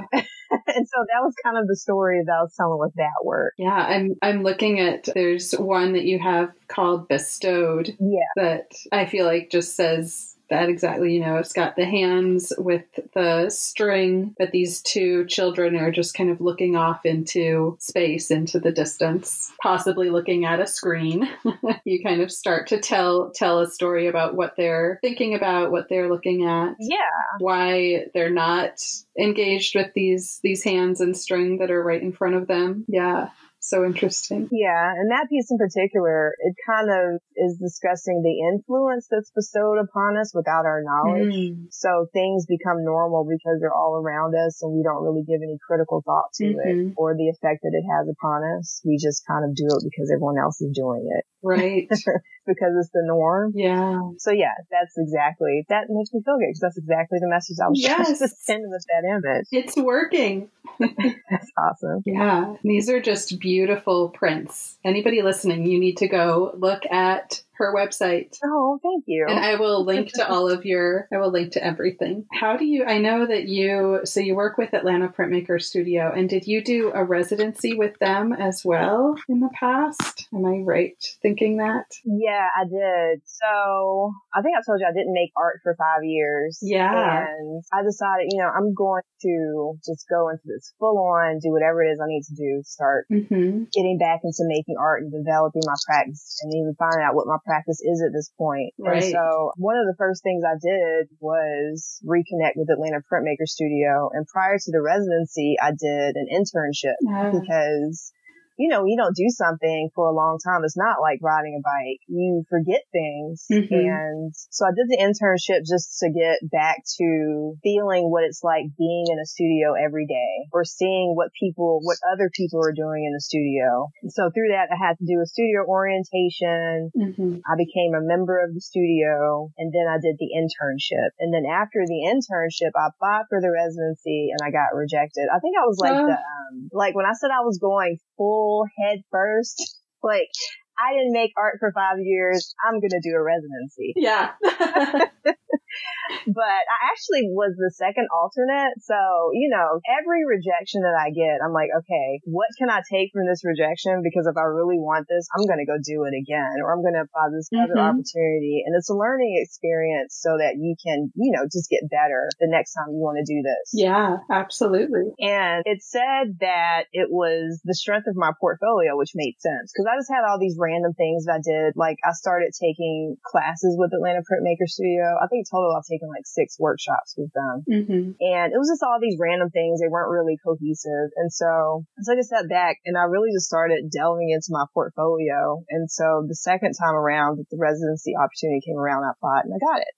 Oh. and so that was kind of the story that I was telling with that work. Yeah, I'm I'm looking at there's one that you have called bestowed Yeah. that I feel like just says that exactly, you know, it's got the hands with the string, but these two children are just kind of looking off into space, into the distance, possibly looking at a screen. you kind of start to tell tell a story about what they're thinking about, what they're looking at, Yeah. why they're not engaged with these these hands and string that are right in front of them. Yeah. So interesting. Yeah, and that piece in particular, it kind of is discussing the influence that's bestowed upon us without our knowledge. Mm. So things become normal because they're all around us and we don't really give any critical thought to it Mhm. or the effect that it has upon us. We just kind of do it because everyone else is doing it Right. because it's the norm. yeah. So yeah, that's exactly, that makes me feel good because that's exactly the message I was trying Yes. to send with that image. It's working. That's awesome. Yeah. These are just beautiful prints. Anybody listening, you need to go look at her website. Oh, thank you. And I will link to all of your, I will link to everything. How do you, I know that you, so you work with Atlanta Printmaker Studio, and did you do a residency with them as well in the past? Am I right thinking that? Yeah, I did. So I think I told you I didn't make art for five years. Yeah. And I decided, you know, I'm going to just go into this full on, do whatever it is I need to do, start Mm-hmm. getting back into making art and developing my practice and even finding out what my practice is at this point. Right. And so one of the first things I did was reconnect with Atlanta Printmaker Studio. And prior to the residency, I did an internship Ah, because you know, you don't do something for a long time. It's not like riding a bike. You forget things. Mhm. And so I did the internship just to get back to feeling what it's like being in a studio every day or seeing what people, what other people are doing in the studio. So through that, I had to do a studio orientation. mhm. I became a member of the studio and then I did the internship. And then after the internship, I applied for the residency and I got rejected. I think I was like Oh. the, um, like when I said I was going full head first, like I didn't make art for five years. I'm going to do a residency. Yeah. But I actually was the second alternate. So, you know, every rejection that I get, I'm like, okay, what can I take from this rejection? Because if I really want this, I'm going to go do it again or I'm going to apply this other Mhm. opportunity. And it's a learning experience so that you can, you know, just get better the next time you want to do this. yeah, absolutely. And it said that it was the strength of my portfolio, which made sense because I just had all these random things that I did. Like I started taking classes with Atlanta Printmaker Studio. I think total I've taken like six workshops with them. hmm And it was just all these random things. They weren't really cohesive. And so I took a step back and I really just started delving into my portfolio. And so the second time around that the residency opportunity came around, I applied and I got it.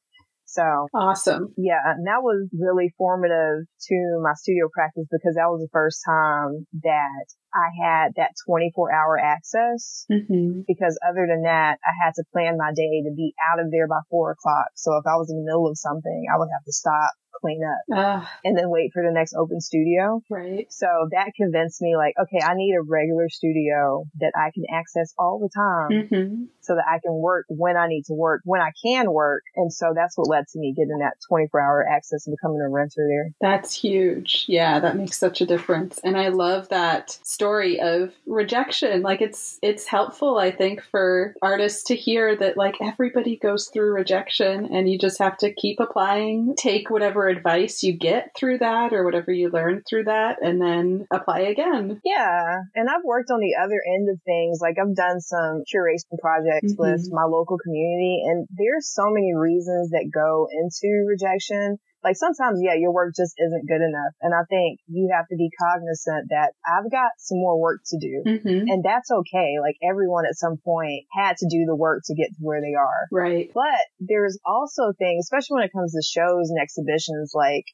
So Awesome. yeah, and that was really formative to my studio practice because that was the first time that I had that 24 hour access. hmm Because other than that, I had to plan my day to be out of there by four o'clock. So if I was in the middle of something, I would have to stop, clean up, Ah, and then wait for the next open studio. right. So that convinced me like, okay, I need a regular studio that I can access all the time hmm so that I can work when I need to work, when I can work. And so that's what led to me getting that 24 hour access and becoming a renter there. That's huge. Yeah, that makes such a difference. And I love that story of rejection. Like it's it's helpful I think for artists to hear that like everybody goes through rejection and you just have to keep applying, take whatever advice you get through that or whatever you learn through that and then apply again. Yeah. And I've worked on the other end of things. Like I've done some curation projects Mhm. with my local community and there's so many reasons that go into rejection. Like sometimes, yeah, your work just isn't good enough. And I think you have to be cognizant that I've got some more work to do. hmm And that's okay. Like everyone at some point had to do the work to get to where they are. Right. But there's also things, especially when it comes to shows and exhibitions, like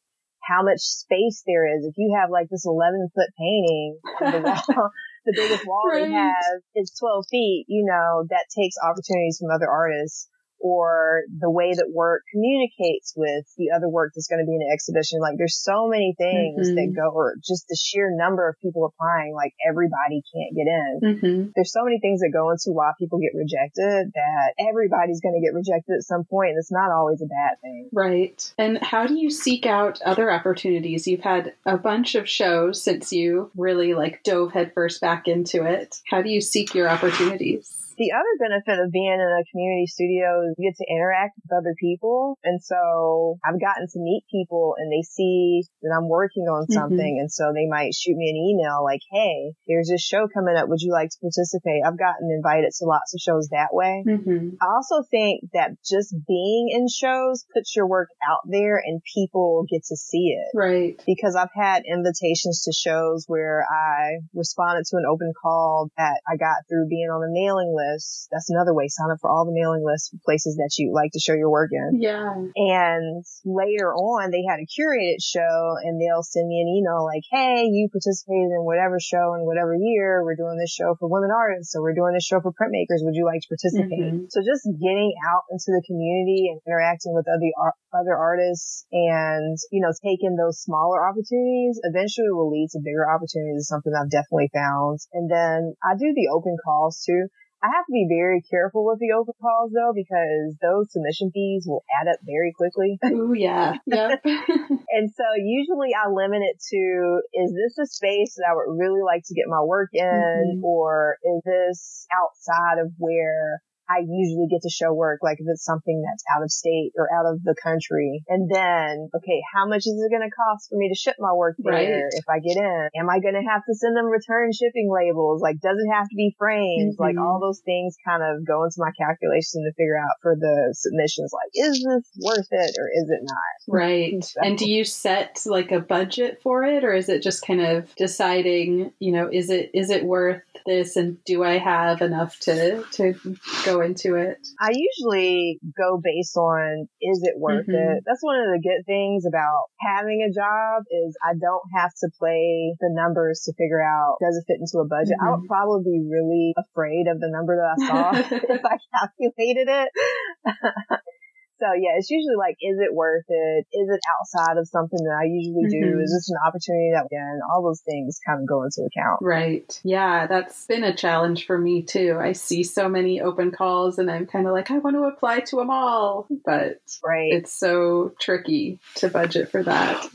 how much space there is. If you have like this 11 foot painting on the wall, the biggest wall Right. we have is 12 feet, you know, that takes opportunities from other artists. Or the way that work communicates with the other work that's going to be in the exhibition. Like there's so many things mm-hmm. that go, or just the sheer number of people applying, like everybody can't get in. Mm-hmm. There's so many things that go into why people get rejected that everybody's going to get rejected at some point, and it's not always a bad thing. Right. And how do you seek out other opportunities? You've had a bunch of shows since you really like dove headfirst back into it. How do you seek your opportunities? The other benefit of being in a community studio is you get to interact with other people. And so I've gotten to meet people and they see that I'm working on mm-hmm. something. Mm-hmm. And so they might shoot me an email like, Hey, there's this show coming up. Would you like to participate? I've gotten invited to lots of shows that way. Mm-hmm. I also think that just being in shows puts your work out there and people get to see it. Right. Because I've had invitations to shows where I responded to an open call that I got through being on the mailing list That's another way. Sign up for all the mailing lists for places that you like to show your work in. Yeah. And later on, they had a curated show and they'll send me an email like, Hey, you participated in whatever show in whatever year. We're doing this show for women artists. So we're doing this show for printmakers. Would you like to participate? Mm-hmm. So just getting out into the community and interacting with other, other artists and, you know, taking those smaller opportunities eventually will lead to bigger opportunities is something I've definitely found. And then I do the open calls too. I have to be very careful with the open calls though, because those submission fees will add up very quickly. Oh yeah. Yep. and so usually I limit it to, is this a space that I would really like to get my work in? Mm-hmm. Or is this outside of where I usually get to show work, like if it's something that's out of state or out of the country. And then, okay, how much is it going to cost for me to ship my work there right. if I get in? Am I going to have to send them return shipping labels? Like, does it have to be framed? Mm-hmm. Like all those things kind of go into my calculation to figure out for the submissions, like, is this worth it or is it not? Right. so. And do you set like a budget for it or is it just kind of deciding, you know, is it, is it worth this and do I have enough to, to go into it? I usually go based on is it worth mm-hmm. it? That's one of the good things about having a job is I don't have to play the numbers to figure out does it fit into a budget. Mm-hmm. I would mm-hmm. probably be really afraid of the number that I saw if I calculated it. So yeah, it's usually like, is it worth it? Is it outside of something that I usually do? Mm-hmm. Is this an opportunity that again, all those things kind of go into account. Right. Yeah, that's been a challenge for me too. I see so many open calls and I'm kind of like, I want to apply to them all, but right. it's so tricky to budget for that.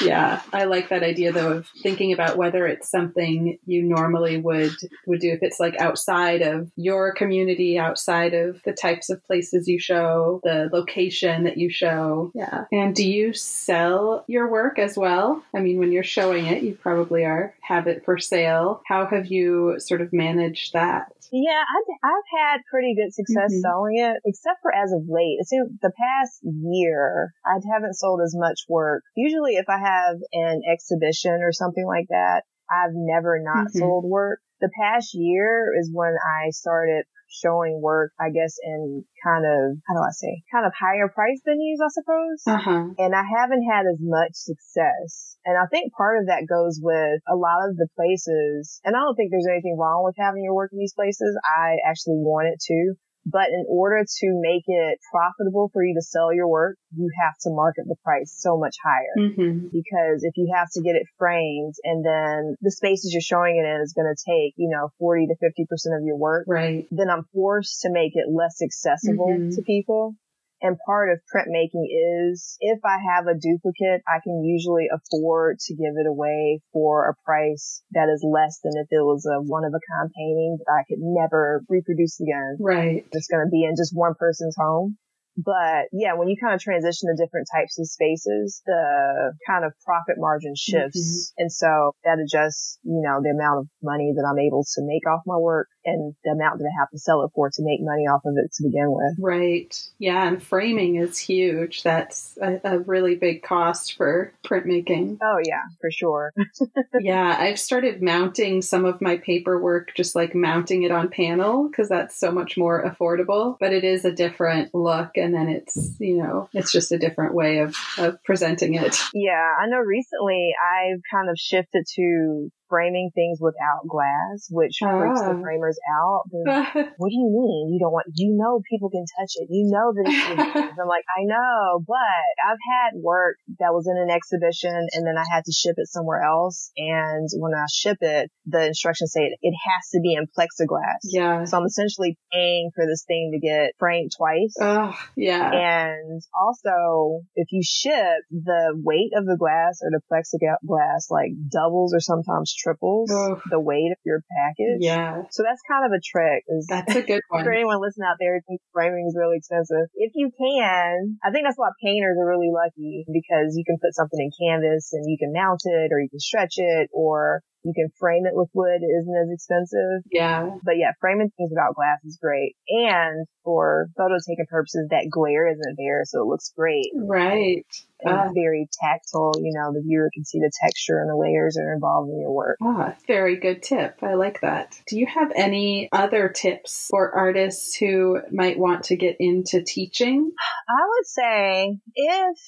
Yeah, I like that idea though of thinking about whether it's something you normally would would do if it's like outside of your community, outside of the types of places you show, the the location that you show. Yeah. And do you sell your work as well? I mean, when you're showing it, you probably are have it for sale. How have you sort of managed that? Yeah, I've, I've had pretty good success mm-hmm. selling it, except for as of late. It's the past year, I haven't sold as much work. Usually if I have an exhibition or something like that, I've never not mm-hmm. sold work. The past year is when I started showing work, I guess, in kind of, how do I say, kind of higher price venues, I suppose. Uh-huh. And I haven't had as much success. And I think part of that goes with a lot of the places, and I don't think there's anything wrong with having your work in these places. I actually want it to. But in order to make it profitable for you to sell your work, you have to market the price so much higher. Mm-hmm. Because if you have to get it framed and then the spaces you're showing it in is going to take, you know, 40 to 50% of your work, right. then I'm forced to make it less accessible mm-hmm. to people. And part of printmaking is if I have a duplicate, I can usually afford to give it away for a price that is less than if it was a one of a kind painting that I could never reproduce again. Right. It's going to be in just one person's home. But yeah, when you kind of transition to different types of spaces, the kind of profit margin shifts. Mm-hmm. And so that adjusts, you know, the amount of money that I'm able to make off my work and the amount that I have to sell it for to make money off of it to begin with. Right. Yeah. And framing is huge. That's a, a really big cost for printmaking. Oh yeah, for sure. yeah. I've started mounting some of my paperwork, just like mounting it on panel because that's so much more affordable, but it is a different look and then it's you know it's just a different way of, of presenting it. Yeah i know recently i've kind of shifted to framing things without glass, which freaks the oh. framers out. What do you mean? You don't want, you know, people can touch it. You know that it's, I'm like, I know, but I've had work that was in an exhibition and then I had to ship it somewhere else. And when I ship it, the instructions say it, it has to be in plexiglass. yeah. So I'm essentially paying for this thing to get framed twice. Oh, yeah. And also, if you ship, the weight of the glass or the plexiglass like doubles or sometimes triples Oh. the weight of your package. yeah. So that's kind of a trick. Is That's a good one. for anyone listening out there who thinks framing is really expensive, if you can, I think that's why painters are really lucky because you can put something in canvas and you can mount it or you can stretch it or you can frame it with wood. It isn't as expensive. Yeah. But yeah, framing things without glass is great. And for photo taking purposes, that glare isn't there, so it looks great. Right. And Ah. very tactile. You know, the viewer can see the texture and the layers that are involved in your work. Ah, very good tip. I like that. Do you have any other tips for artists who might want to get into teaching? I would say if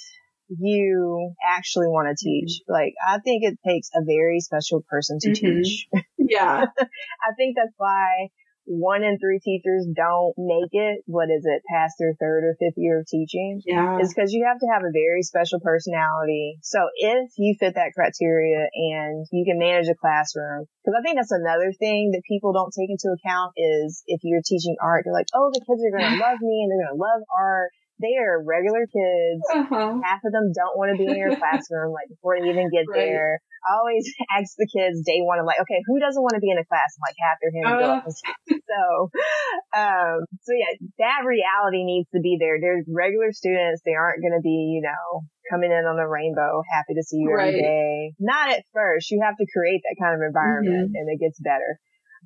you actually want to teach, like I think it takes a very special person to Mhm. teach. Yeah. I think that's why one in three teachers don't make it. What is it? Past their third or fifth year of teaching. Yeah. is because you have to have a very special personality. So if you fit that criteria and you can manage a classroom, because I think that's another thing that people don't take into account is if you're teaching art, they're like, oh, the kids are going to love me and they're going to love art. They are regular kids. Uh-huh. Half of them don't want to be in your classroom, like before they even get Right. there. I always ask the kids day one, I'm like, okay, who doesn't want to be in a class? I'm like, half their hands go Uh. up. So, um, so yeah, that reality needs to be there. They're regular students. They aren't going to be, you know, coming in on a rainbow, happy to see you Right. every day. Not at first. You have to create that kind of environment Mm-hmm. and it gets better.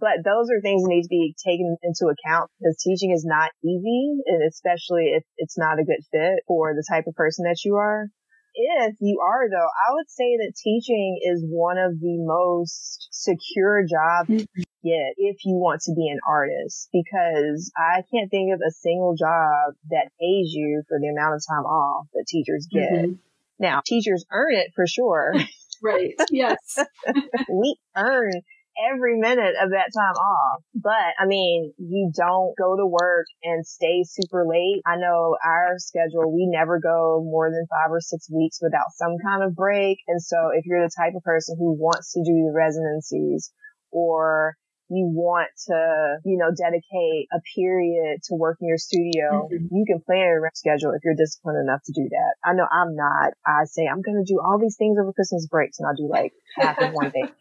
But those are things that need to be taken into account because teaching is not easy, and especially if it's not a good fit for the type of person that you are. If you are though, I would say that teaching is one of the most secure jobs Mhm. you get if you want to be an artist because I can't think of a single job that pays you for the amount of time off that teachers get. Mhm. Now, teachers earn it for sure. Right. Yes. we earn every minute of that time off. But I mean, you don't go to work and stay super late. I know our schedule, we never go more than five or six weeks without some kind of break. And so if you're the type of person who wants to do the residencies or you want to, you know, dedicate a period to work in your studio, Mhm. you can plan your schedule if you're disciplined enough to do that. I know I'm not. I say I'm going to do all these things over Christmas breaks and I'll do like half of one thing.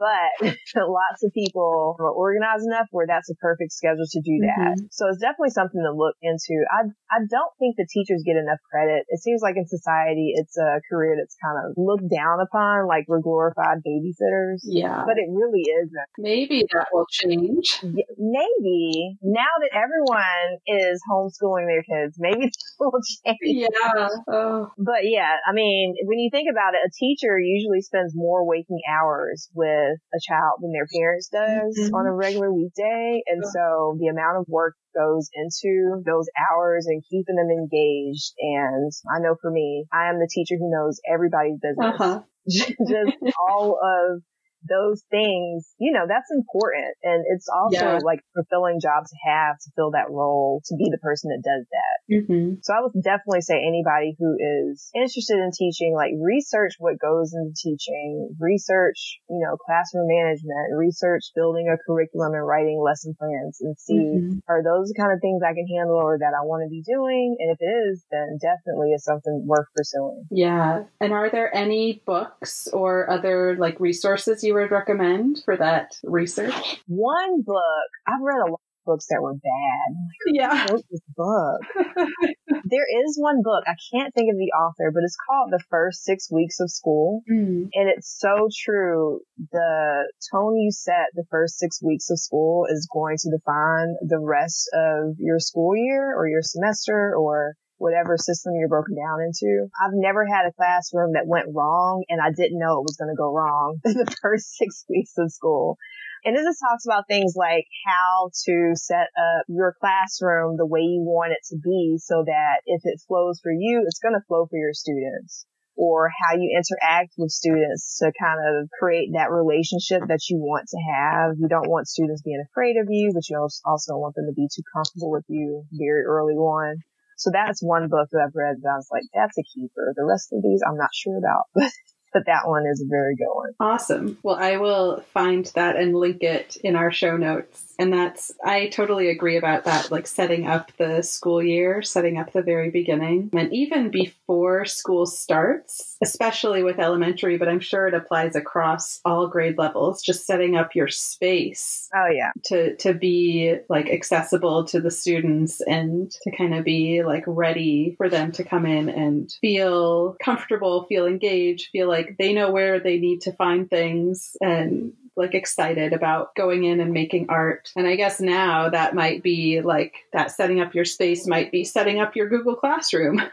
But lots of people are organized enough where that's a perfect schedule to do that. Mm-hmm. So it's definitely something to look into. I I don't think the teachers get enough credit. It seems like in society it's a career that's kind of looked down upon, like we're glorified babysitters. Yeah. But it really isn't. Maybe that will change. Maybe now that everyone is homeschooling their kids, maybe it will change. Yeah. Oh. But yeah, I mean, when you think about it, a teacher usually spends more waking hours with a child than their parents does Mhm. on a regular weekday. And so the amount of work goes into those hours and keeping them engaged. And I know for me, I am the teacher who knows everybody's business. Uh-huh. Just all of those things, you know, that's important. And it's also Yeah. like fulfilling job to have to fill that role, to be the person that does that. hmm So I would definitely say anybody who is interested in teaching, like research what goes into teaching, research, you know, classroom management, research building a curriculum and writing lesson plans and see Mhm. are those the kind of things I can handle or that I want to be doing? And if it is, then definitely it's something worth pursuing. Yeah. And are there any books or other like resources you would recommend for that research? One book, I've read a lot of books that were bad. Yeah. wrote this book? there is one book. I can't think of the author, but it's called The First Six Weeks of School. Mm. And it's so true. The tone you set the first six weeks of school is going to define the rest of your school year or your semester or whatever system you're broken down into. I've never had a classroom that went wrong and I didn't know it was going to go wrong in the first six weeks of school. And this just talks about things like how to set up your classroom the way you want it to be so that if it flows for you, it's going to flow for your students. or how you interact with students to kind of create that relationship that you want to have. You don't want students being afraid of you, but you also don't want them to be too comfortable with you very early on. So that's one book that I've read that I was like, that's a keeper. The rest of these I'm not sure about, but that one is a very good one. Awesome. Well, I will find that and link it in our show notes. And that's, I totally agree about that, like setting up the school year, setting up the very beginning. And even before school starts, especially with elementary, but I'm sure it applies across all grade levels, just setting up your space. Oh, yeah. To, to be like accessible to the students and to kind of be like ready for them to come in and feel comfortable, feel engaged, feel like they know where they need to find things and like excited about going in and making art. And I guess now that might be like that setting up your space might be setting up your Google Classroom.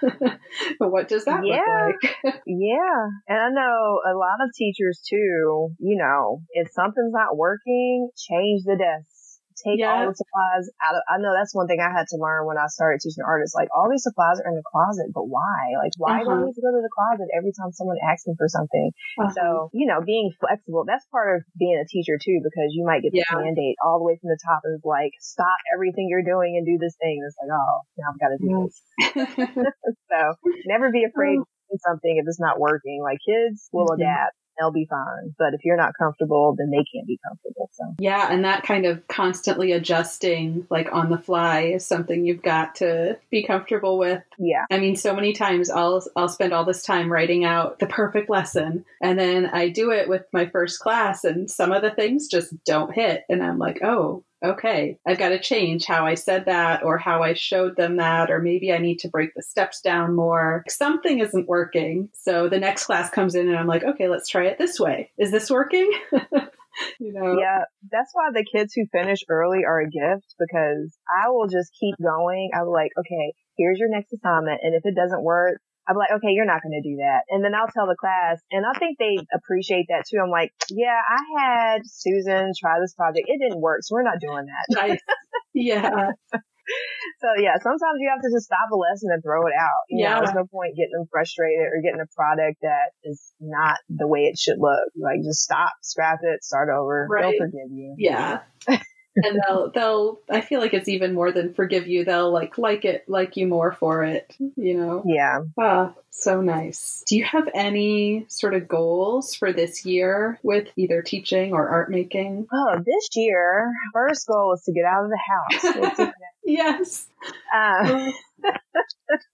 but what does that yeah. look like? yeah. And I know a lot of teachers too, you know, if something's not working, change the desk take yeah. all the supplies out of, I know that's one thing I had to learn when I started teaching art. It's like all these supplies are in the closet, but why? Like, why uh-huh. do I uh-huh. need to go to the closet every time someone asks me for something? Uh-huh. So, you know, being flexible, that's part of being a teacher too, because you might get the mandate all the way from the top and like, stop everything you're doing and do this thing. it's like, oh, now I've got to do this. so never be afraid oh. to do something if it's not working. Like kids will mm-hmm. adapt they'll be fine. But if you're not comfortable, then they can't be comfortable. So yeah, and that kind of constantly adjusting, like on the fly, is something you've got to be comfortable with. Yeah, I mean, so many times I'll I'll spend all this time writing out the perfect lesson, and then I do it with my first class, and some of the things just don't hit, and I'm like, oh, okay, I've got to change how I said that or how I showed them that, or maybe I need to break the steps down more. Something isn't working. So the next class comes in and I'm like, okay, let's try it this way. Is this working? you know? Yeah, that's why the kids who finish early are a gift because I will just keep going. I'm like, okay, here's your next assignment. And if it doesn't work, I'm like, okay, you're not going to do that. And then I'll tell the class and I think they appreciate that too. I'm like, yeah, I had Susan try this project. It didn't work. So we're not doing that. Nice. yeah. so yeah, sometimes you have to just stop a lesson and throw it out. You yeah. Know, there's no point getting them frustrated or getting a product that is not the way it should look. Like just stop, scrap it, start over. Right. They'll forgive you. Yeah and they'll they'll I feel like it's even more than forgive you. They'll like like it like you more for it, you know. Yeah. Ah, so nice. Do you have any sort of goals for this year with either teaching or art making? Oh, this year, first goal is to get out of the house. yes. Um,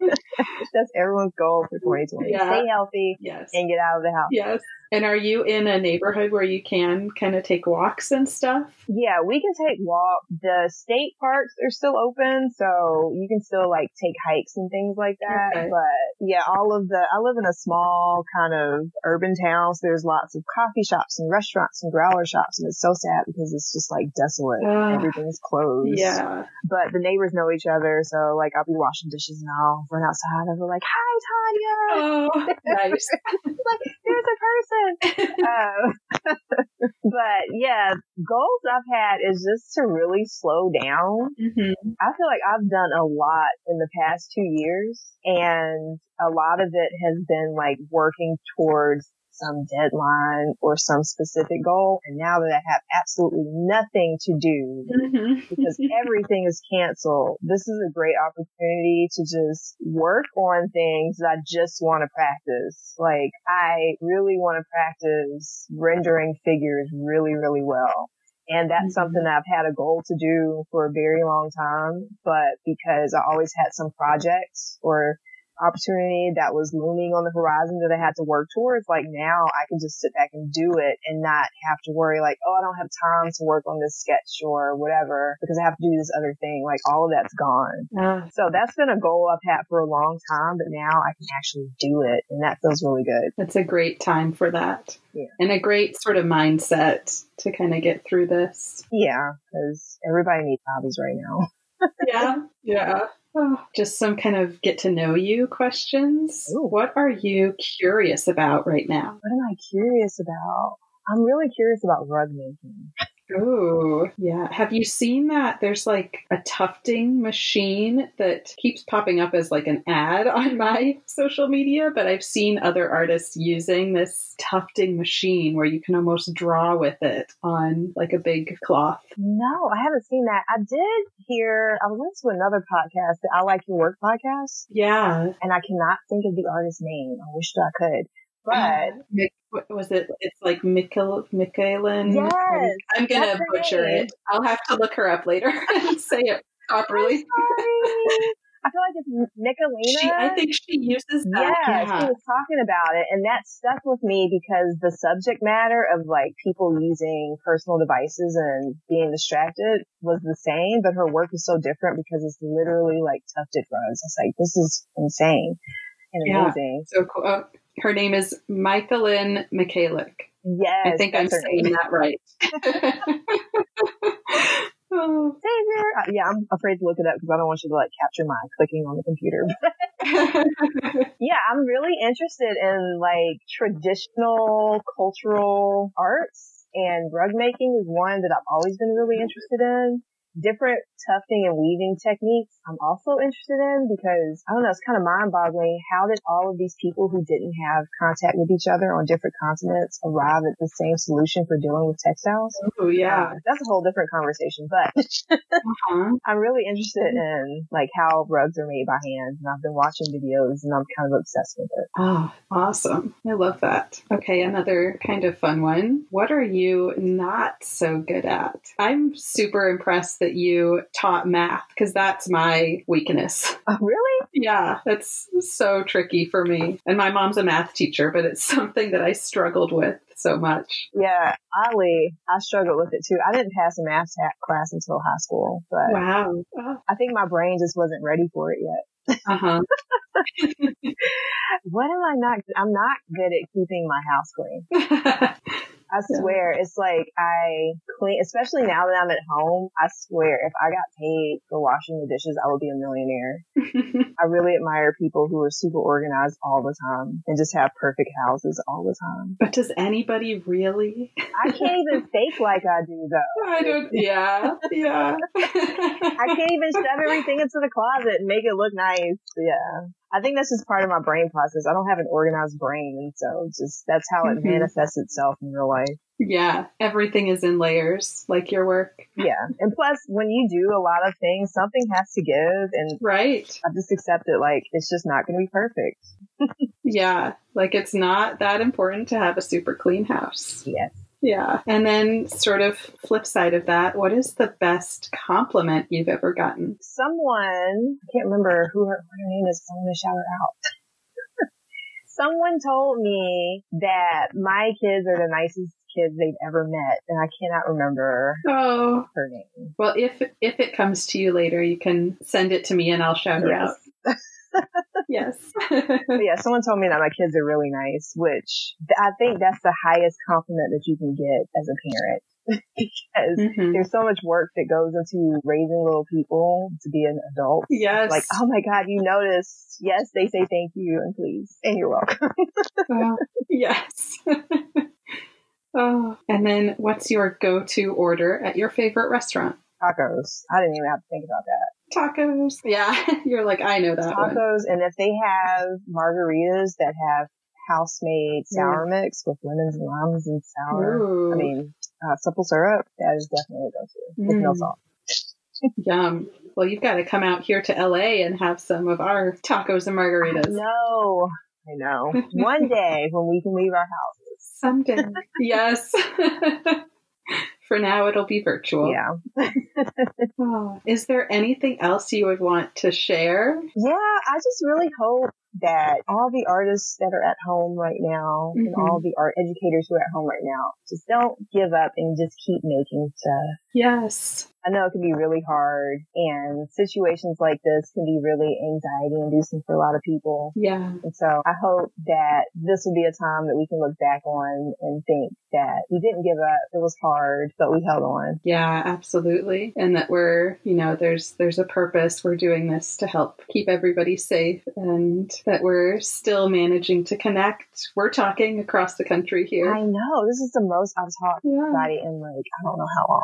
that's everyone's goal for 2020. Yeah. Stay healthy yes. and get out of the house. Yes. And are you in a neighborhood where you can kind of take walks and stuff? Yeah, we can take walks. The state parks are still open, so you can still like take hikes and things like that. Okay. But yeah, all of the, I live in a small kind of urban town, so there's lots of coffee shops and restaurants and growler shops, and it's so sad because it's just like desolate. Uh, Everything's closed. Yeah. But the neighbors know each other, so like I'll be washing dishes and I'll run outside and we're like, hi Tanya! Oh, nice. like, there's a person um, but yeah, goals I've had is just to really slow down. Mm-hmm. I feel like I've done a lot in the past two years and a lot of it has been like working towards some deadline or some specific goal. And now that I have absolutely nothing to do mm-hmm. because everything is canceled, this is a great opportunity to just work on things that I just want to practice. Like I really want to practice rendering figures really, really well. And that's mm-hmm. something that I've had a goal to do for a very long time, but because I always had some projects or opportunity that was looming on the horizon that I had to work towards, like now I can just sit back and do it and not have to worry like, oh, I don't have time to work on this sketch or whatever because I have to do this other thing. Like all of that's gone. Uh, so that's been a goal I've had for a long time, but now I can actually do it and that feels really good. It's a great time for that. Yeah. And a great sort of mindset to kind of get through this. Yeah, because everybody needs hobbies right now. yeah, yeah. Oh, just some kind of get to know you questions. Ooh. What are you curious about right now? What am I curious about? I'm really curious about rug making. Oh, yeah. Have you seen that? There's like a tufting machine that keeps popping up as like an ad on my social media, but I've seen other artists using this tufting machine where you can almost draw with it on like a big cloth. No, I haven't seen that. I did hear, I was listening to another podcast, the I Like Your Work podcast, Yeah. and I cannot think of the artist's name. I wish that I could. But what was it? It's like Mikkel, Michaelin. Yes, I'm gonna butcher name. it. I'll have to look her up later and say it properly. I feel like it's Nicolina. She, I think she uses Yeah, that. she was talking about it, and that stuck with me because the subject matter of like people using personal devices and being distracted was the same, but her work is so different because it's literally like tufted drugs. It's like this is insane and Yeah. amazing. So cool. Oh, Her name is Michaelin Michalik. Yes, I think I'm saying name. that right. oh. Uh, yeah, I'm afraid to look it up because I don't want you to like capture my clicking on the computer. yeah, I'm really interested in like traditional cultural arts and rug making is one that I've always been really interested in. Different tufting and weaving techniques I'm also interested in because I don't know, it's kind of mind boggling. How did all of these people who didn't have contact with each other on different continents arrive at the same solution for dealing with textiles? oh yeah. Uh, that's a whole different conversation, but Uh-huh. I'm really interested in like how rugs are made by hand and I've been watching videos and I'm kind of obsessed with it. Oh, awesome. I love that. Okay, another kind of fun one. What are you not so good at? I'm super impressed that you taught math because that's my weakness. Oh, really? Yeah, that's so tricky for me. And my mom's a math teacher, but it's something that I struggled with so much. Yeah, oddly, I struggled with it too. I didn't pass a math class until high school, but Wow. Oh, I think my brain just wasn't ready for it yet. uh-huh. What am I not? I'm not good at keeping my house clean. I swear, it's like I clean, especially now that I'm at home. I swear, if I got paid for washing the dishes, I would be a millionaire. I really admire people who are super organized all the time and just have perfect houses all the time. but does anybody really? I can't even fake like I do though. I don't, yeah, yeah. I can't even shove everything into the closet and make it look nice. Yeah. I think that's just part of my brain process. I don't have an organized brain. And so just that's how it Mhm. manifests itself in real life. Yeah, everything is in layers, like your work. Yeah. And plus, when you do a lot of things, something has to give. And Right. I just accept it like it's just not going to be perfect. Yeah, like it's not that important to have a super clean house. Yes. Yeah. And then, sort of flip side of that, what is the best compliment you've ever gotten? Someone, I can't remember who her, her name is. I'm going to shout her out. Someone told me that my kids are the nicest kids they've ever met, and I cannot remember Oh, her name. well, if if it comes to you later, you can send it to me and I'll shout her Yes. out. Yes. Yeah, someone told me that my kids are really nice, which I think that's the highest compliment that you can get as a parent. because Mhm. there's so much work that goes into raising little people to be an adult. Yes. Like, oh my God, you noticed. Yes, they say thank you and please. And you're welcome. Oh, yes. oh, and then what's your go-to order at your favorite restaurant? Tacos. I didn't even have to think about that. Tacos. Yeah, you're like I know that one. Tacos. And if they have margaritas that have house made sour mix with lemons and limes and sour, Ooh, I mean, uh, simple syrup, that is definitely a go-to. With no Mm. salt. yum. Well, you've got to come out here to LA and have some of our tacos and margaritas No, I know. One day when we can leave our houses. someday. yes. For now, it'll be virtual. Yeah. Oh, Is there anything else you would want to share? Yeah, I just really hope that all the artists that are at home right now and Mhm. all the art educators who are at home right now just don't give up and just keep making stuff. Yes. I know it can be really hard and situations like this can be really anxiety inducing for a lot of people. Yeah. And so I hope that this will be a time that we can look back on and think that we didn't give up. It was hard, but we held on. Yeah, absolutely. And that we're, you know, there's there's a purpose. We're doing this to help keep everybody safe and that we're still managing to connect. We're talking across the country here. I know. This is the most I've talked yeah. about it in like, I don't know how long.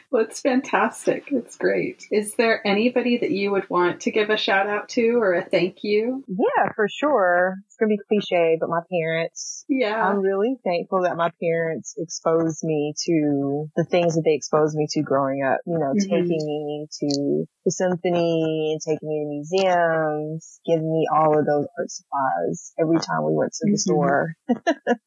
well, it's fantastic. It's great. Is there anybody that you would want to give a shout out to or a thank you? Yeah, for sure. It's going to be cliche, but my parents. Yeah. I'm really thankful that my parents exposed me to the things that they exposed me to growing up. You know, mm-hmm. taking me to the symphony and taking me to museums, giving me all of those art supplies every time we went to the mm-hmm. store.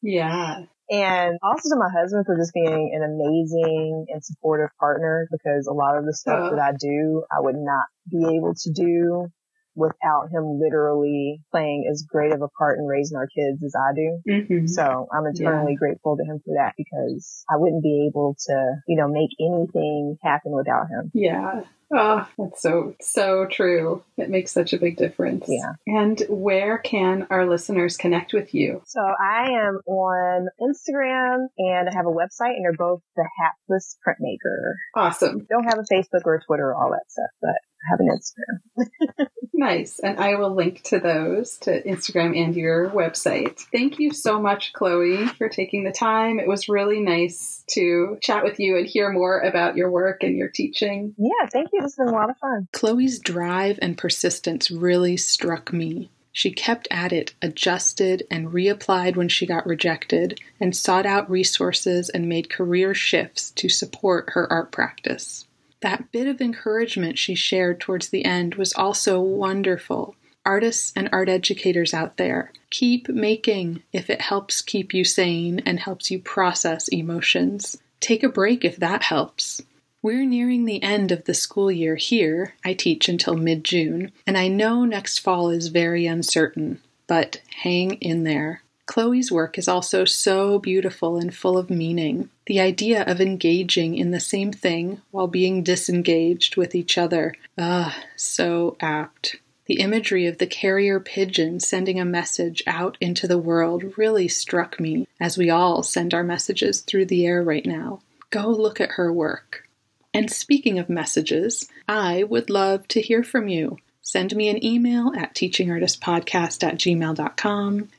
yeah. And also to my husband for just being an amazing and supportive partner because a lot of the stuff that I do, I would not be able to do without him literally playing as great of a part in raising our kids as I do. Mm-hmm. So I'm eternally yeah. grateful to him for that because I wouldn't be able to, you know, make anything happen without him. Yeah. Oh, that's so, so true. It makes such a big difference. Yeah. And where can our listeners connect with you? So I am on Instagram and I have a website and they're both the Hatless Printmaker. Awesome. Don't have a Facebook or a Twitter or all that stuff, but have an Instagram. nice. And I will link to those to Instagram and your website. Thank you so much, Chloe, for taking the time. It was really nice to chat with you and hear more about your work and your teaching. Yeah, thank you. This has been a lot of fun. Chloe's drive and persistence really struck me. She kept at it, adjusted and reapplied when she got rejected, and sought out resources and made career shifts to support her art practice. That bit of encouragement she shared towards the end was also wonderful. Artists and art educators out there, keep making if it helps keep you sane and helps you process emotions. Take a break if that helps. We're nearing the end of the school year here. I teach until mid June, and I know next fall is very uncertain, but hang in there. Chloe's work is also so beautiful and full of meaning. The idea of engaging in the same thing while being disengaged with each other. Ah, so apt. The imagery of the carrier pigeon sending a message out into the world really struck me, as we all send our messages through the air right now. Go look at her work. And speaking of messages, I would love to hear from you. Send me an email at teachingartistpodcast at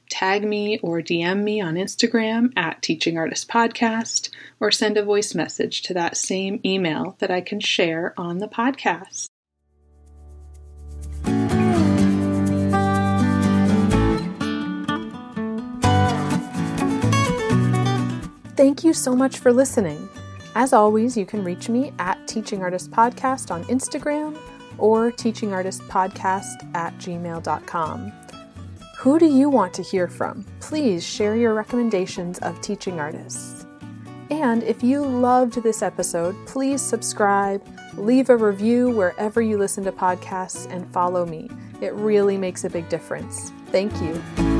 tag me or DM me on Instagram at teachingartistpodcast, or send a voice message to that same email that I can share on the podcast. Thank you so much for listening. As always, you can reach me at Teaching Artist Podcast on Instagram or teachingartistpodcast at gmail.com. Who do you want to hear from? Please share your recommendations of teaching artists. And if you loved this episode, please subscribe, leave a review wherever you listen to podcasts, and follow me. It really makes a big difference. Thank you.